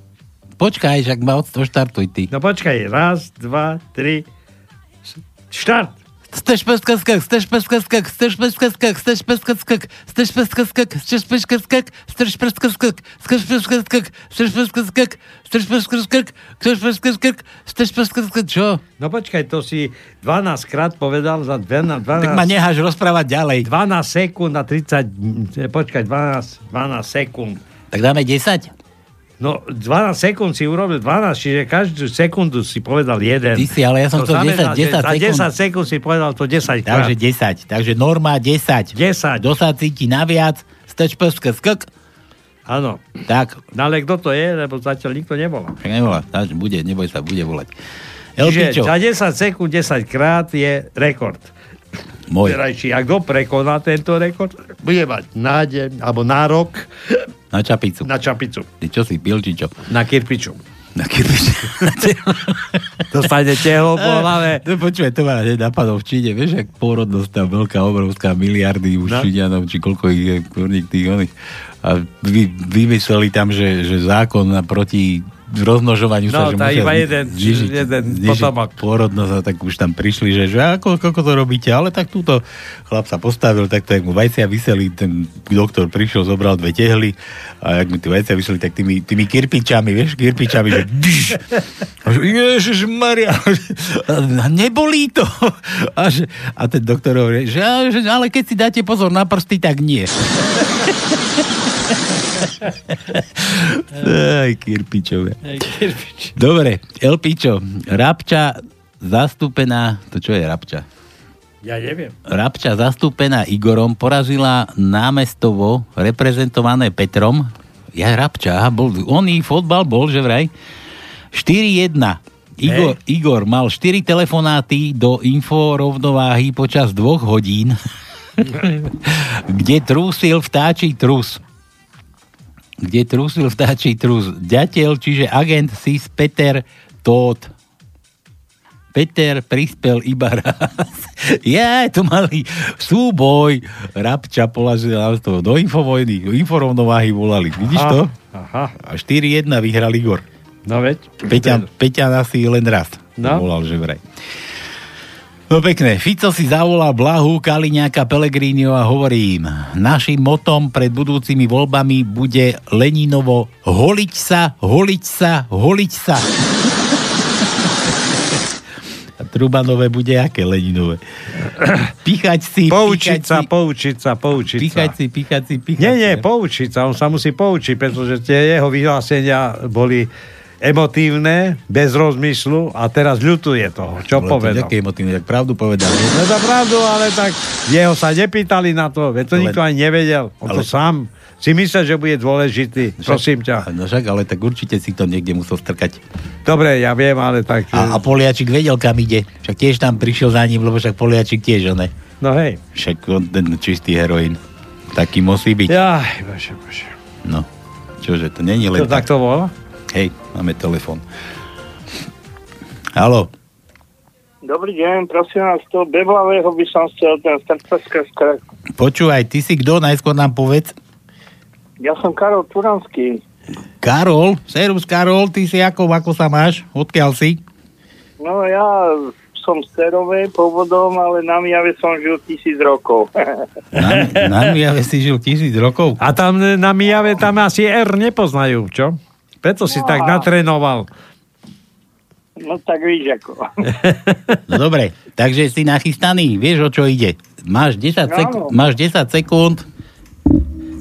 Počkaj, však ma od- odštartuj ty. No počkaj, raz, dva, tri, štart. Steš peska skak, steš peska skak, steš peska skak, steš peska skak, steš peska skak, steš peska skak, steš peska skak, steš peska skak, steš peska skak, steš peska skak, steš peska skak, steš peska skak, čo? No počkaj, to si 12 krát povedal za 12, 12, Tak ma necháš rozprávať ďalej. 12 sekúnd a 30, mm, počkaj, 12, 12 sekúnd. Tak dáme 10? No, 12 sekúnd si urobil 12, čiže každú sekundu si povedal jeden. Ty si, ale ja som to znamená, 10 že 10 za sekúnd. 10 sekúnd si povedal to 10 krát. Takže 10. Takže norma 10. 10. Kto sa cíti naviac, steč peska skak. Áno. Tak, No ale kto to je, lebo zatiaľ nikto nevolá. tak. Takže bude, neboj sa, bude volať. Čiže za 10 sekúnd 10 krát je rekord. Môj. Terajší, a kto prekoná tento rekord, bude mať nádej, alebo nárok Na čapicu. na čapicu, Ty čo si pil, či čo? na kirpiču. Na kirpič. Dostane tehlo po hlave. No počúvaj, to ma hneď napadlo v Číne, vieš, jak pôrodnosť tam veľká, obrovská, miliardy už No. Číňanov, či koľko ich je, kurník tých oných. A vy, vymysleli tam, že, že zákon na proti rozmnožovaniu sa, No, že tá musia iba jeden- znižiť, jeden znižiť potomok. pôrodnosť a tak už tam prišli, že, že ako, ako to robíte, ale tak túto chlap sa postavil, tak to jak mu vajcia vyseli, ten doktor prišiel, zobral dve tehly a jak mu tie vajcia vyseli, tak tými, tými kirpičami, vieš, kirpičami, že dž, a že Ježiš Maria, nebolí to. A, že, a ten doktor hovorí, že, že, ale keď si dáte pozor na prsty, tak nie. Aj, kirpičové. Dobre, Elpičo, Rabča zastúpená, to čo je Rabča? Ja neviem. Rabča zastúpená Igorom porazila námestovo reprezentované Petrom. Ja Rabča, bol, oný fotbal bol, že vraj. 4-1. Igor, Igor mal 4 telefonáty do info rovnováhy počas dvoch hodín, kde trúsil vtáčí trus kde trúsil vtáčí trus. Ďateľ, čiže agent SIS Peter Todt. Peter prispel iba raz. Ja, to mali súboj. Rabča položil to do infovojny, inforovnováhy volali. Vidíš to? Aha. A 4-1 vyhral Igor. No veď. Peťan, Peťan asi len raz. No. Volal, že vraj. No pekné, Fico si zavolal Blahu, Kaliňáka, Pelegríniho a hovorím, našim motom pred budúcimi voľbami bude Leninovo holiť sa, holiť sa, holiť sa. A Trubanové bude aké Leninové? Píchať si, Poučiť píchať sa, si, poučiť sa, poučiť píchať sa. si, píchať si, píchať Nie, nie, poučiť sa, on sa musí poučiť, pretože tie jeho vyhlásenia boli emotívne, bez rozmyslu a teraz ľutuje toho, čo Ale to povedal. O tým, tak pravdu povedal. No to pravdu, ale tak jeho sa nepýtali na to, veď to Ale- nikto ani nevedel. On to ale- sám si myslel, že bude dôležitý. Prosím ťa. No však, ale tak určite si to niekde musel strkať. Dobre, ja viem, ale tak... A, a Poliačik vedel, kam ide. Však tiež tam prišiel za ním, lebo však Poliačik tiež, ne? No hej. Však on ten čistý heroín. Taký musí byť. Jaj, bože, bože. No. Čože, to není len To tak to bolo? Hej, máme telefon. Haló. Dobrý deň, prosím vás, to Beblavého by som chcel ten strpeský skrk. Počúvaj, ty si kto? Najskôr nám povedz. Ja som Karol Turanský. Karol, serus Karol, ty si ako, ako sa máš? Odkiaľ si? No ja som z Terovej pôvodom, ale na Mijave som žil tisíc rokov. Na, na Mijave si žil tisíc rokov. A tam na Mijave tam asi R nepoznajú, čo? Preto si No tak natrénoval. no tak víš ako. No dobre, takže si nachystaný, vieš o čo ide. Máš 10, Áno. sek- máš 10 sekúnd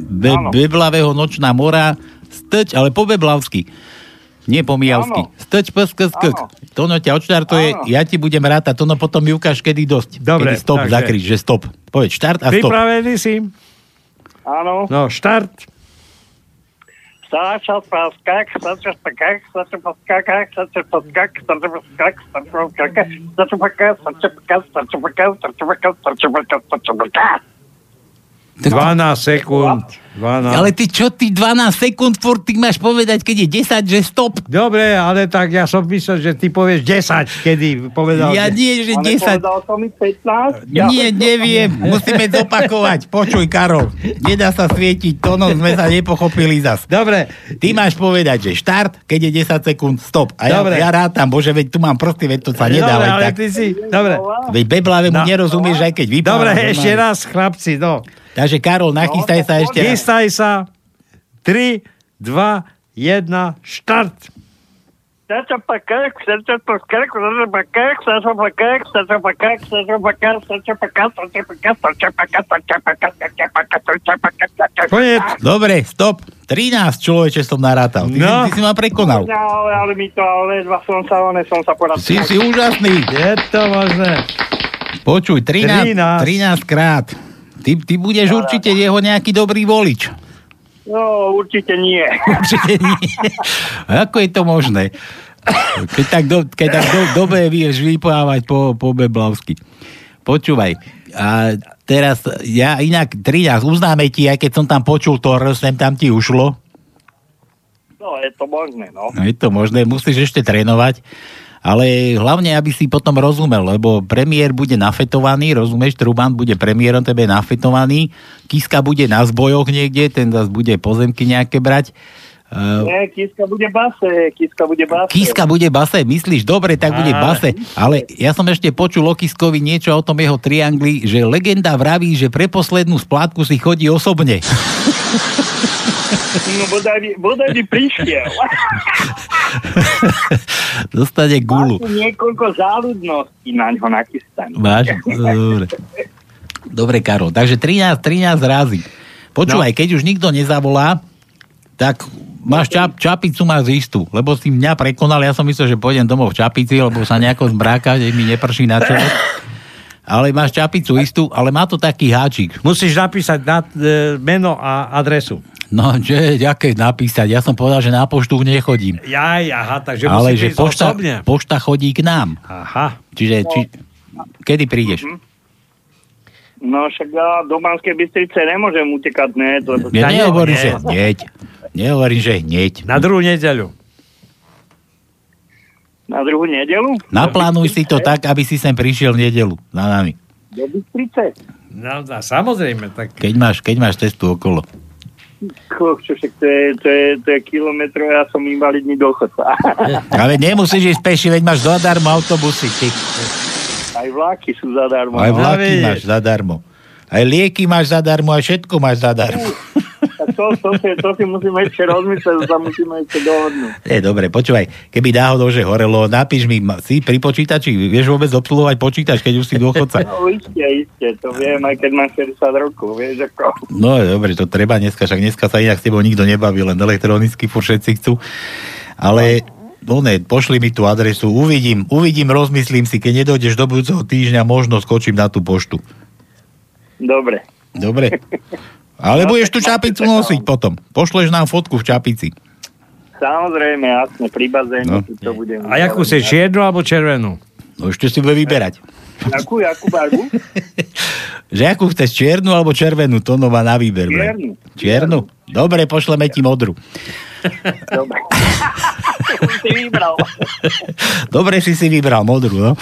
be- Áno. beblavého nočná mora, stať, ale po beblavsky. Nie po mijavsky. Stč, psk, sk. Tono ťa odštartuje, ja ti budem rátať, Tono potom mi ukáž, kedy dosť. Dobre, Kedy stop, takže- zakrič, že stop. Povedz štart a stop. Pripravený si? Áno. No, štart. Саша проскак, Саша покак, Саша подскакак, Саша подскак, Саша подскак, Саша проскак, Саша покак, Саша покак, Саша покак, Саша покак, Саша покак, Саша покак. 12 sekúnd. 12. Ale ty čo, ty 12 sekúnd furt ty máš povedať, keď je 10, že stop. Dobre, ale tak ja som myslel, že ty povieš 10, kedy povedal. Ja nie, že 10. som mi 15. Nie, neviem, musíme zopakovať. Počuj, Karol, nedá sa svietiť, tónom sme sa nepochopili zas. Dobre. Ty máš povedať, že štart, keď je 10 sekúnd, stop. A ja, Dobre. ja rátam, bože, veď tu mám prsty, veď to sa nedá Dobre, ale tak. ty si... Dobre. Veď beblavému No. nerozumieš, aj keď vypáva. Dobre, ešte raz, chlapci, no. Takže Karol, nachystaj no, sa ešte. Chystaj sa. 3, 2, 1, štart. Konec. Dobre, stop. 13 človeče som narátal. Ty, no. ty si ma prekonal. No, ale mi to, ale dva som sa, one som sa poradil. Si si úžasný. Je to možné. Počuj, 13, 13. 13 krát. Ty, ty budeš určite jeho nejaký dobrý volič. No, určite nie. Určite nie. Ako je to možné? Keď tak, do, keď tak do, dobre vieš vyplávať po, po Beblavsky. Počúvaj. A teraz, ja inak 13 uznáme ti, aj keď som tam počul to R, sem tam ti ušlo. No, je to možné, no. No je to možné, musíš ešte trénovať. Ale hlavne, aby si potom rozumel, lebo premiér bude nafetovaný, rozumieš, Truban bude premiérom, tebe nafetovaný, Kiska bude na zbojoch niekde, ten zase bude pozemky nejaké brať. Uh, Nie, Kiska bude base, Kiska bude base. Kiska bude base, myslíš, dobre, tak bude base, ale ja som ešte počul o Kiskovi niečo o tom jeho triangli, že legenda vraví, že pre poslednú splátku si chodí osobne. No, bodaj by, bodaj by prišiel. Dostane gulu. Máš niekoľko záľudností na ňo nachystaných. Máš? Dobre. Dobre, Karol. Takže 13, 13 razy. Počúvaj, no. keď už nikto nezavolá, tak máš čap, čapicu máš istú, lebo si mňa prekonal, ja som myslel, že pôjdem domov v čapici, lebo sa nejako zbráka, že mi neprší na čelo. Ale máš čapicu istú, ale má to taký háčik. Musíš napísať na, e, meno a adresu. No, že, aké napísať? Ja som povedal, že na poštu nechodím. Jaj, aha, takže ale že pošta, osobne. pošta chodí k nám. Aha. Čiže, či, kedy prídeš? No však ja do Banskej Bystrice nemôžem utekať, ne? To, Ja nehovorím, že hneď. Nehovorím, že hneď. Na druhú nedeľu. Na druhú nedelu? Naplánuj si to tak, aby si sem prišiel v nedelu na nami. Do Bystrice? No, no, samozrejme, tak Keď máš, keď máš cestu okolo. Ko, čo však to je, to je, to je kilometro, ja som invalidný dôchodca. Ale nemusíš ísť peši, veď máš zadarmo autobusy. Ty. Aj vláky sú zadarmo. Aj no. vlaky máš zadarmo. Aj lieky máš zadarmo, aj všetko máš zadarmo. to, to, si, to si musíme ešte rozmyslieť, to sa musíme ešte dohodnúť. Je, dobre, počúvaj, keby náhodou, že horelo, napíš mi, si pri počítači, vieš vôbec obsluhovať počítač, keď už si dôchodca. No iste, iste, to viem, aj keď mám 60 rokov, vieš ako. No dobre, to treba dneska, však dneska sa inak s tebou nikto nebaví, len elektronicky furt všetci chcú. Ale no ne, pošli mi tú adresu, uvidím, uvidím, rozmyslím si, keď nedojdeš do budúceho týždňa, možno skočím na tú poštu. Dobre. Dobre. Ale budeš tú čapicu nosiť potom. Pošleš nám fotku v čapici. Samozrejme, jasne, pri bazéne No. to budem. A jakú si, čiernu alebo červenú? No ešte si bude vyberať. Jakú, jakú barvu? Že akú chceš, čiernu alebo červenú, to no má na výber. Čiernu. Čiernu? Dobre, pošleme ti modru. Dobre. Si vybral. Dobre si si vybral modru, no.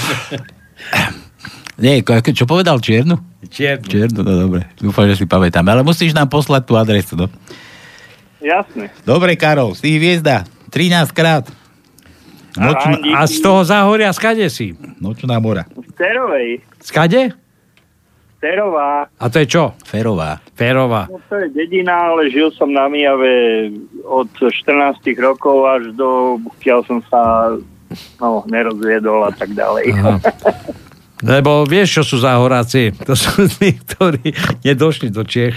Nie, čo povedal čiernu? Čiernu. Čiernu, no dobre. Dúfam, že si pamätám. Ale musíš nám poslať tú adresu, no. Jasne. Dobre, Karol, si hviezda. 13 krát. Nočná, A z toho záhoria skade si? nočná mora. V Terovej. Skade? Terová. A to je čo? Ferová. Férová. No to je dedina, ale žil som na Mijave od 14 rokov až do, pokiaľ som sa no, nerozviedol a tak ďalej. Lebo vieš, čo sú záhoráci? To sú tí, ktorí nedošli do Čech.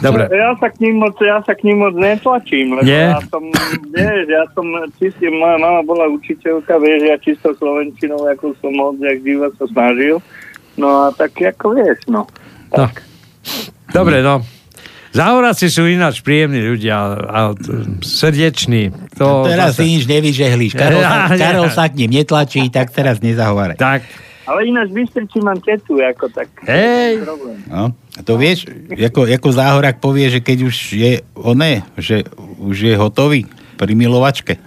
Dobre. Ja sa k ním moc, ja sa k ním moc netlačím, lebo Nie? ja som, vieš, ja som čistý, moja mama bola učiteľka, vieš, ja čisto slovenčinou, ako som odjak živa sa snažil. No a tak ako vieš, no. No. Dobre, no. Záhoráci sú ináč príjemní ľudia a srdeční. To Teraz si nič nevyžehliš. Karol, sa, Ja, ja. Karol sa k ním netlačí, tak teraz nezahováraj. Tak. Ale ináč v Bystrici mám tetu, ako tak. Hej. Problém. No, a to vieš, ako, ako záhorák povie, že keď už je oné, že už je hotový pri milovačke.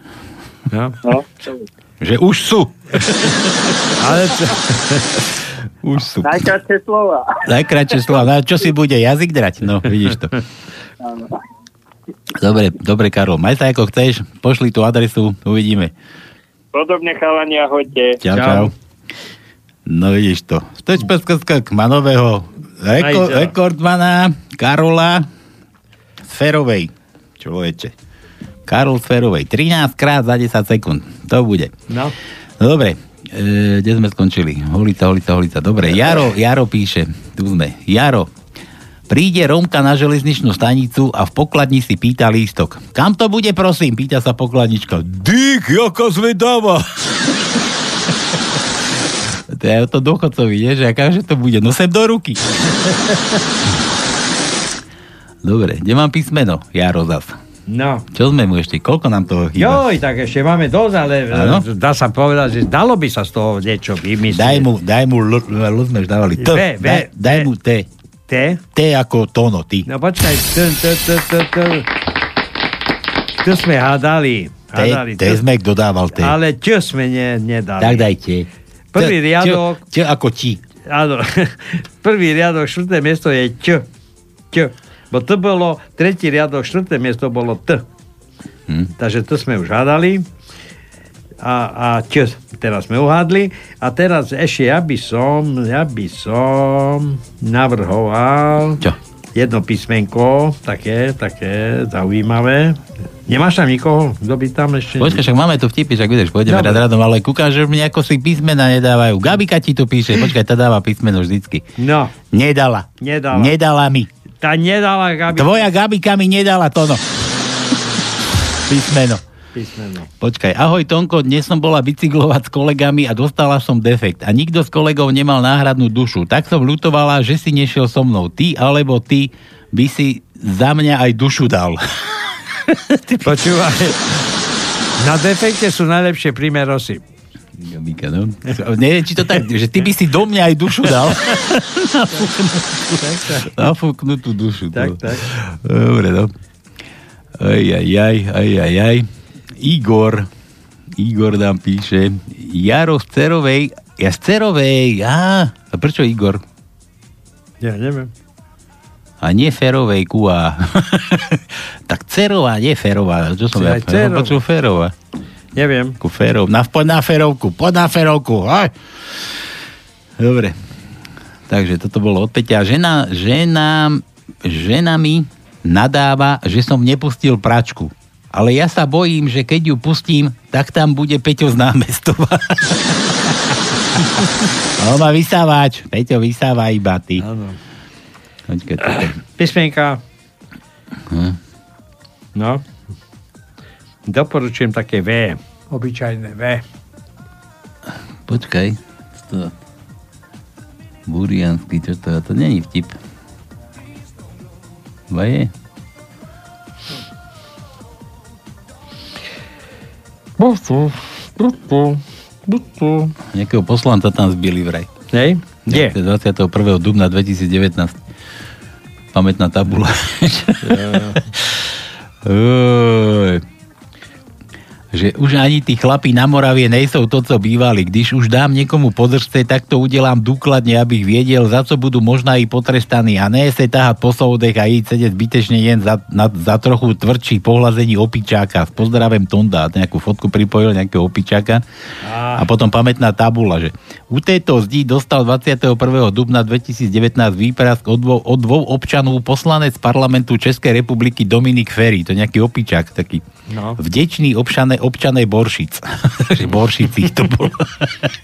No. No. Že už sú. Ale to... Už sú. Najkrátšie slova. Najkračšie slova. No, čo si bude jazyk drať? No, vidíš to. Áno. Dobre, dobre, Karol. Maj sa ako chceš, pošli tú adresu, uvidíme. Podobne chalani, ahojte. Čau, čau. No vidíš to. Steč Peskskak má nového reko- rekordmana Karola z Ferovej. Človeče. Karol z Ferovej. 13 krát za 10 sekúnd. To bude. No. No dobre, e, kde sme skončili? Holica, holica, holica. Dobre, Jaro, Jaro píše, tu sme. Jaro, príde Romka na železničnú stanicu a v pokladni si pýta lístok. Kam to bude, prosím? Pýta sa pokladnička. Dík, jaká zvedáva. To je to dôchodcovi, nie? Že akáže to bude? No sem do ruky. Dobre, kde mám písmeno? Jaro zas. No. Čo sme mu ešte? Koľko nám toho chýba? Joj, tak ešte máme dosť, ale Áno. e, dá sa povedať, že dalo by sa z toho niečo vymyslieť. Daj mu, daj mu, l, l, l sme už dávali. T, V, V, daj, daj mu T. T? T ako tono, ty. No počkaj, t, t, t, t, t. Tu sme hádali. T, hádali T sme dodával T. Ale čo sme ne, nedali? Tak dajte. Prvý T, riadok. Čo ako ti. Áno. Prvý riadok, štvrté miesto je Č. Č. Bo to bolo, tretí riadok, štvrté miesto bolo T. Hm. Takže to sme už hádali. A, a Č teraz sme uhádli. A teraz ešte ja by som, ja by som navrhoval Čo? jedno písmenko, také, také zaujímavé. Nemáš tam nikoho? Kto by tam ešte... Počkaj, však máme tu vtipy, však vidíš, pôjdeme Dobre. rád radom, ale kúkam, že mi ako si písmena nedávajú. Gabika ti tu píše, počkaj, tá dáva písmeno vždycky. No, Nedala. Nedala. Nedala mi. tá nedala Gabi. Tvoja Gabika mi nedala to no. Písmeno. Písmeno. Počkaj, ahoj Tonko, dnes som bola bicyklovať s kolegami a dostala som defekt a nikto z kolegov nemal náhradnú dušu. Tak som ľutovala, že si nešiel so mnou. Ty alebo ty by si za mňa aj dušu dal. Počúvaj. Na defekte sú najlepšie primerosy. Gabika, no. Neviem, či to tak, že ty by si do mňa aj dušu dal. Nafúknutú, dušu. Tak, tak. Dobre, no. Aj, aj, aj, aj, aj, aj. Igor, Igor nám píše, Jaro z Cerovej, ja z Cerovej, a prečo Igor? Ja neviem. A nie Ferovej, kua. tak Cerová, nie Ferová. Čo som ja? počul Ferová. Neviem. Ku Ferov. Na, poď na Ferovku, poď na Ferovku. Aj. Dobre. Takže toto bolo od Peťa. Žena, žena, žena mi nadáva, že som nepustil pračku. Ale ja sa bojím, že keď ju pustím, tak tam bude Peťo z námestova. On má vysávač. Peťo vysáva iba ty. Áno. Toto. Písmenka. Hm. No. Doporučujem také V. Obyčajné V. Počkaj. To... Buriansky, čo to je? To není vtip. Ba je? Bufu, bufu, bufu. Nejakého poslanca tam zbili vraj. Hej? Kde? To je 21. dubna 2019. Pamätná tabula. Oj. Že už ani tí chlapí na Moravie nejsou to, co bývali. Když už dám niekomu podržce, tak to udelám dôkladne, abych viedel, za co budú možná i potrestaní. A ne se tahať po soudech a ísť sedieť zbytečne jen za, na, za trochu tvrdší pohľazení opičáka. S pozdravem Tonda. Nejakú fotku pripojil nejakého opičáka. A potom pamätná tabula, že u tejto zdi dostal 21. dubna 2019 výprask od dvou, od dvou občanov poslanec parlamentu Českej republiky Dominik Ferry. To je nejaký opičák taký. No. Vdečný občané, občané Boršic. Boršicích to bolo.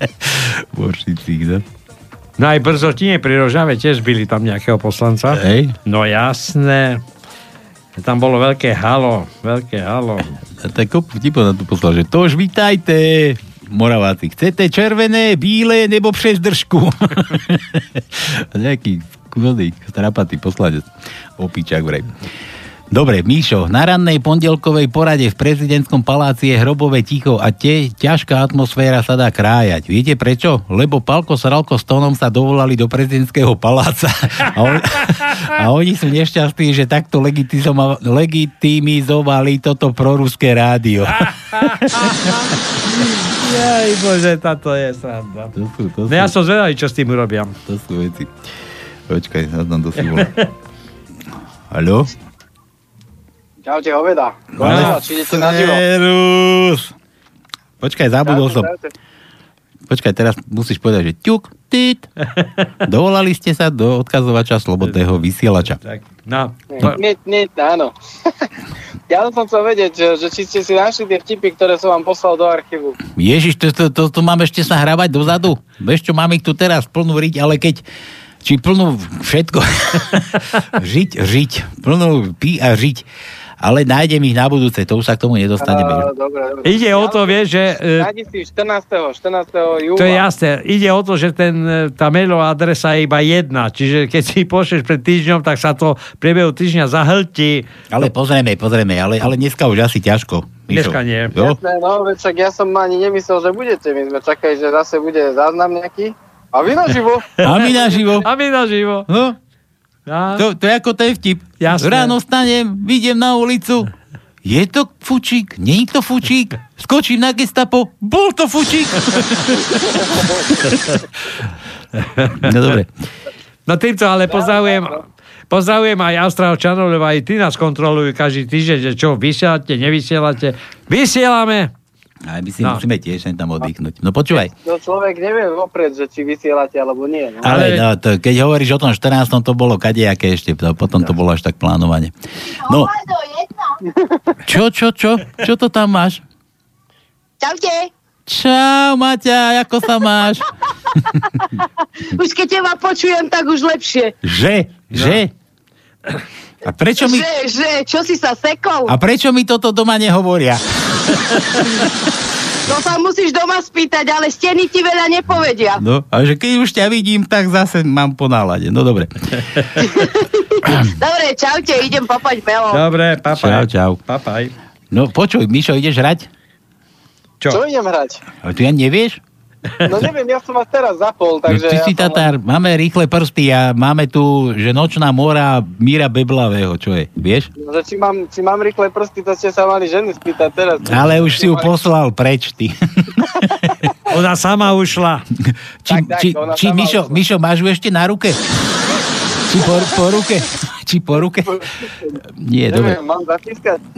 Boršicích, no. No aj Brzotine pri Rožave tiež byli tam nejakého poslanca. Hej. No jasné. Tam bolo veľké halo, veľké halo. Tak vtipov na to poslal, že to už vítajte, Moraváci. Chcete červené, bíle nebo přes držku? Nejaký kúzový, strapatý poslanec. Opíčak vraj. Dobre, Míšo, na rannej pondelkovej porade v prezidentskom paláci je hrobové ticho a te, ťažká atmosféra sa dá krájať. Viete prečo? Lebo Palko Sralko s Tónom sa dovolali do prezidentského paláca a, on, a oni sú nešťastní, že takto legitimizovali toto proruské rádio. Jaj, bože, táto je sranda. To sú, to No ja som zvedavý, čo s tým urobia. To sú veci. Počkaj, zaznam do si volá. Haló? Čaute, Konečne, či idete na živo? Počkaj, zabudol Čaute, som. čaute. Počkaj, teraz musíš povedať, že ťuk, tit. Dovolali ste sa do odkazovača slobodného vysielača. Tak, no. Nie, nie, áno. ja som chcel vedieť, že, že či ste si našli tie vtipy, ktoré som vám poslal do archívu. Ježiš, to, to, to, to máme ešte sa hravať dozadu? Vieš čo, máme ich tu teraz plnú riť, ale keď či plnú všetko, žiť, žiť, plnú pí a žiť, ale nájdem ich na budúce, to už sa k tomu nedostaneme. Dobre, dobre. Ide o to, vieš, že... e, Nájdi si 14. 14. júla. To je jasné. Ide o to, že ten, e, tá mailová adresa je iba jedna. Čiže keď si pošleš pred týždňom, tak sa to v priebehu týždňa zahltí. Ale pozrieme, pozrieme, ale, ale dneska už asi ťažko. Mišo. Dneska nie. Jo? Jasné, no, však ja som ani nemyslel, že budete. My sme čakali, že zase bude záznam nejaký. A vy naživo. A my naživo. A my naživo. No, A... to, to je ako ten vtip. Jasné. Ráno stanem, vidím na ulicu. Je to fučík? Nie je to fučík? Skočím na gestapo. Bol to fučík? no dobre. No týmto ale pozdravujem, pozdravujem aj Austrálčanov, lebo aj ty nás kontrolujú každý týždeň, že čo, vysielate, nevysielate. Vysielame! A my si No. musíme tiež tam oddychnúť. No počúvaj. No človek nevie vopred, že či vysielate alebo nie. No. Ale, no, to, keď hovoríš o tom 14. to bolo kadejaké ešte, to, potom to bolo až tak plánovanie. No, čo, čo, čo? Čo to tam máš? Čaute. Čau, Maťa, ako sa máš? Už keď teba počujem, tak už lepšie. Že? Že? A prečo mi, Že, že, čo si sa sekol? a prečo mi toto doma nehovoria? To sa musíš doma spýtať, ale steny ti veľa nepovedia. No, a že keď už ťa vidím, tak zase mám po nálade. No dobre. Dobre, čaute, idem popať melo. Dobre, Čau, papaj. čau. Papaj. No počuj, Mišo, ideš hrať? Čo? Čo idem hrať? A ty ja nevieš? No neviem, ja som vás teraz zapol, No, takže... ty ja si som Tatár, máme rýchle prsty a máme tu, že nočná mora Míra Beblavého, čo je, vieš? Že či mám, či mám rýchle prsty, to ste sa mali ženy spýtať teraz. Ale už si ju poslal preč, ty. Ona sama ušla. Či, Tak, tak, či, či Mišo, ušla. Mišo, máš ju ešte na ruke? Či po, po ruke? Či po ruke? Nie, dobre. Neviem, mám zatískať?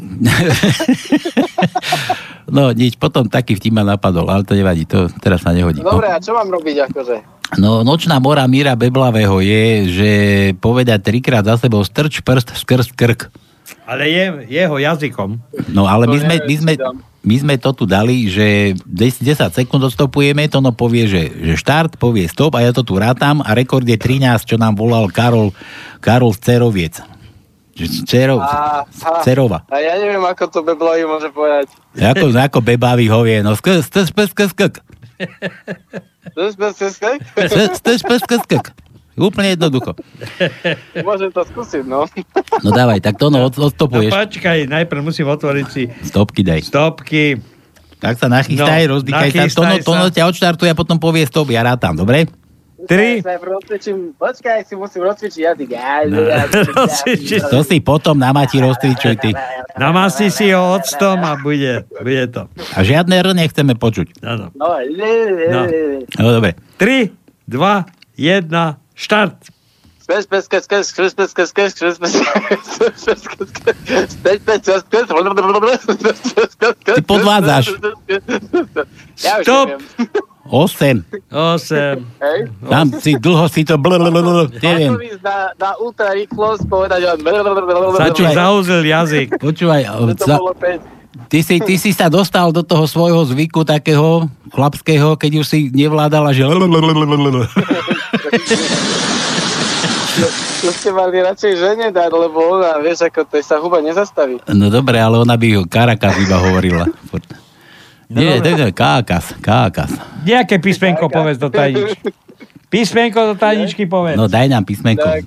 No nič, potom taký vtip ma napadol, ale to nevadí, to teraz sa nehodí. No, dobre, a čo mám robiť akože? No, nočná mora Míra Beblavého je, že povedať trikrát za sebou strč prst skrz krk. Ale je jeho jazykom. No ale my sme, my, sme, my sme to tu dali, že 10, 10 sekúnd odstopujeme, to no povie, že, že štart, povie stop a ja to tu rátam a rekord je 13, čo nám volal Karol, Karol Ceroviec. Cerov, A, Cerova. a ja neviem, ako to Beblovi môže povedať. Ako, ako bebavý hovie, no skrz, skrz, skrz. Bez, bez, Úplne jednoducho. Môžem to skúsiť, no. No dávaj, tak to no od, No odstopuješ. počkaj, najprv musím otvoriť si Stopky daj. stopky. Tak sa nachystaj, No, rozdýchaj sa. nachystaj Tono, sa. tono ťa odštartuje a potom povie stop, ja rátam, dobre? Tri. Počkaj, rozcvičím, počkaj, si musím rozcvičiť jazyk. No. To si potom na mati roztričuj ty. Namasti si ho octom a bude, bude to. A žiadne R nechceme počuť. No, No. le. No dobre. 3, 2, 1, Štart. Ty podvádzaš. Stop. 8. 8. Tam si dlho si to blablabla, neviem. Na, na ultra rýchlosť povedať jazyk. Počúvaj, za, ty, si, ty si sa dostal do toho svojho zvyku takého chlapského, keď už si nevládala, že to ste mali radšej žene dať, lebo ona, vieš, ako to sa huba nezastaví. No dobre, ale ona by ho Karakas iba hovorila. Nie, to je Kákas, Kákas. Nejaké písmenko povedz do tajničky. Písmenko do tajničky povedz. No daj nám písmenko. Tak,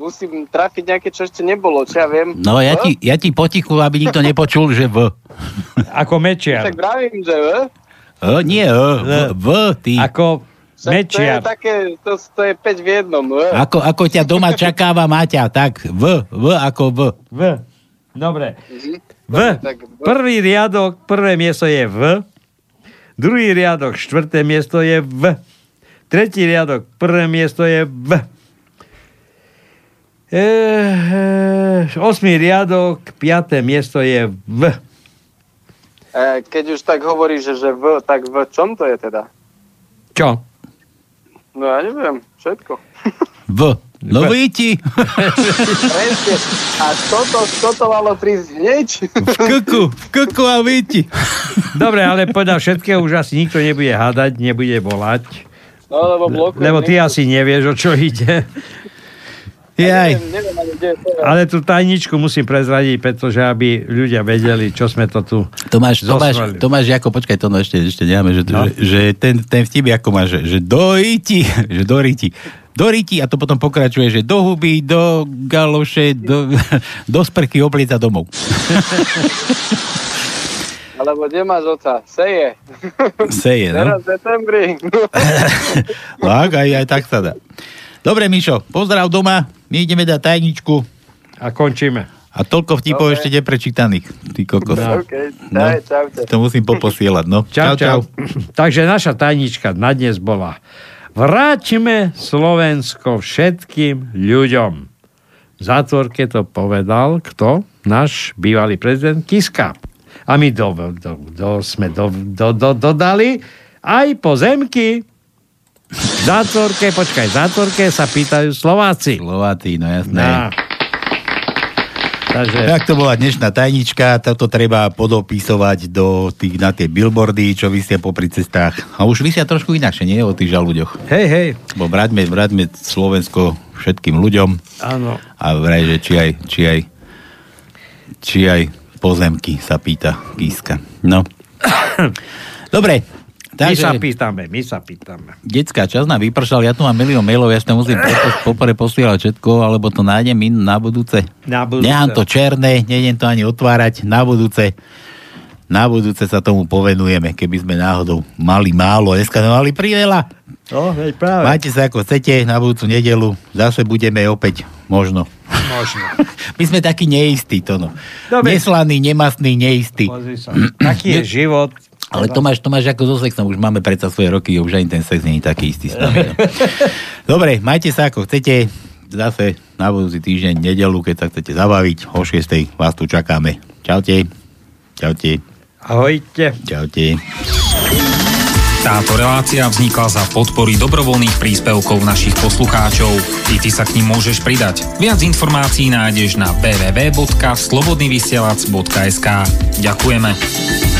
musím trafiť nejaké, čo ešte nebolo, čo ja viem. No ja ti, ja ti potichu, aby nikto nepočul, že V. Ako mečiar. Tak vravím, že v? E, nie E, V, v ty. Ako Však to je mečiar. také, to, to je 5 v jednom. V. Ako, ako ťa doma čakáva Maťa, tak V, V ako V. V. Dobre. V. Tak Prvý riadok, prvé miesto je V. Druhý riadok, štvrté miesto je V. Tretí riadok, prvé miesto je V. E, e, osmý riadok, piaté miesto je V. E, keď už tak hovoríš, že, že v, tak v čom to je teda? Čo? No ja neviem, všetko. V. No víti. A toto, toto malo prísť hneď. V kuku, v kuku a víti. Dobre, ale podľa všetkého už asi nikto nebude hádať, nebude volať. No, lebo blokujem. Lebo ty asi nevieš, o čo ide. Jaj. Ale tú tajničku musím prezradiť, pretože aby ľudia vedeli, čo sme to tu Tomáš, Tomáš. Tomáš, ako počkaj, to no ešte, ešte nemáme, že, No. že, že ten, ten vtip, ako máš, že, že dojiti, že doriti, doriti a to potom pokračuje, že do huby, do galoše, do, do sprchy oblica domov. Alebo kde máš oca? Seje. Seje, Teraz no? v septembri. Tak, aj, aj tak sa dá. Dobre, Mišo, pozdrav doma, my ideme dať tajničku. A končíme. A toľko vtipov Dobre. ešte neprečítaných, ty kokos. OK, No. čaute. To musím poposielať, no. Čau, čau. Takže naša tajnička na dnes bola Vráťme Slovensko všetkým ľuďom. V zátvorke to povedal kto? Náš bývalý prezident Kiska. A my do, do, do, sme do, do, do, dodali aj pozemky. V zátvorke, počkaj, v zátvorke sa pýtajú Slováci. Slováci, no jasné. Na. Takže... Tak to bola dnešná tajnička, toto treba podopisovať do tých, na tie billboardy, čo vysia popri cestách. A už vysia trošku inakšie, nie o tých žalúďoch. Hej, hej. Bo vráťme, vráťme Slovensko všetkým ľuďom Áno. a vraj, že či aj, či aj, či aj pozemky sa pýta Kíska. No. Dobre. My sa Takže, pýtame, my sa pýtame. detská, čas nám vypršal, ja tu mám milión mailov, ja to musím popre posielať všetko, alebo to nájdem in na budúce. Na budúce. Nechám to černé, nejdem to ani otvárať, na budúce. Na budúce sa tomu povenujeme, keby sme náhodou mali málo. Dneska sme mali priveľa. No, veď práve. Majte sa ako chcete, na budúcu nedelu zase budeme opäť, možno. Možno. My sme takí neistí, to no. Dobre. Neistí. Pozri sa. Taký je život. Ale Tomáš, Tomáš, ako so sexom, už máme predsa svoje roky, už ani ten sex nie je taký istý s nami. No. Dobre, majte sa ako chcete. Zase na budúci týždeň, nedelu, keď sa chcete zabaviť, o 6. vás tu čakáme. Čaute. Čaute. Ahojte. Čaute. Táto relácia vznikla za podpory dobrovoľných príspevkov našich poslucháčov. I ty sa k ním môžeš pridať. Viac informácií nájdeš na www.slobodnyvysielac.sk Ďakujeme.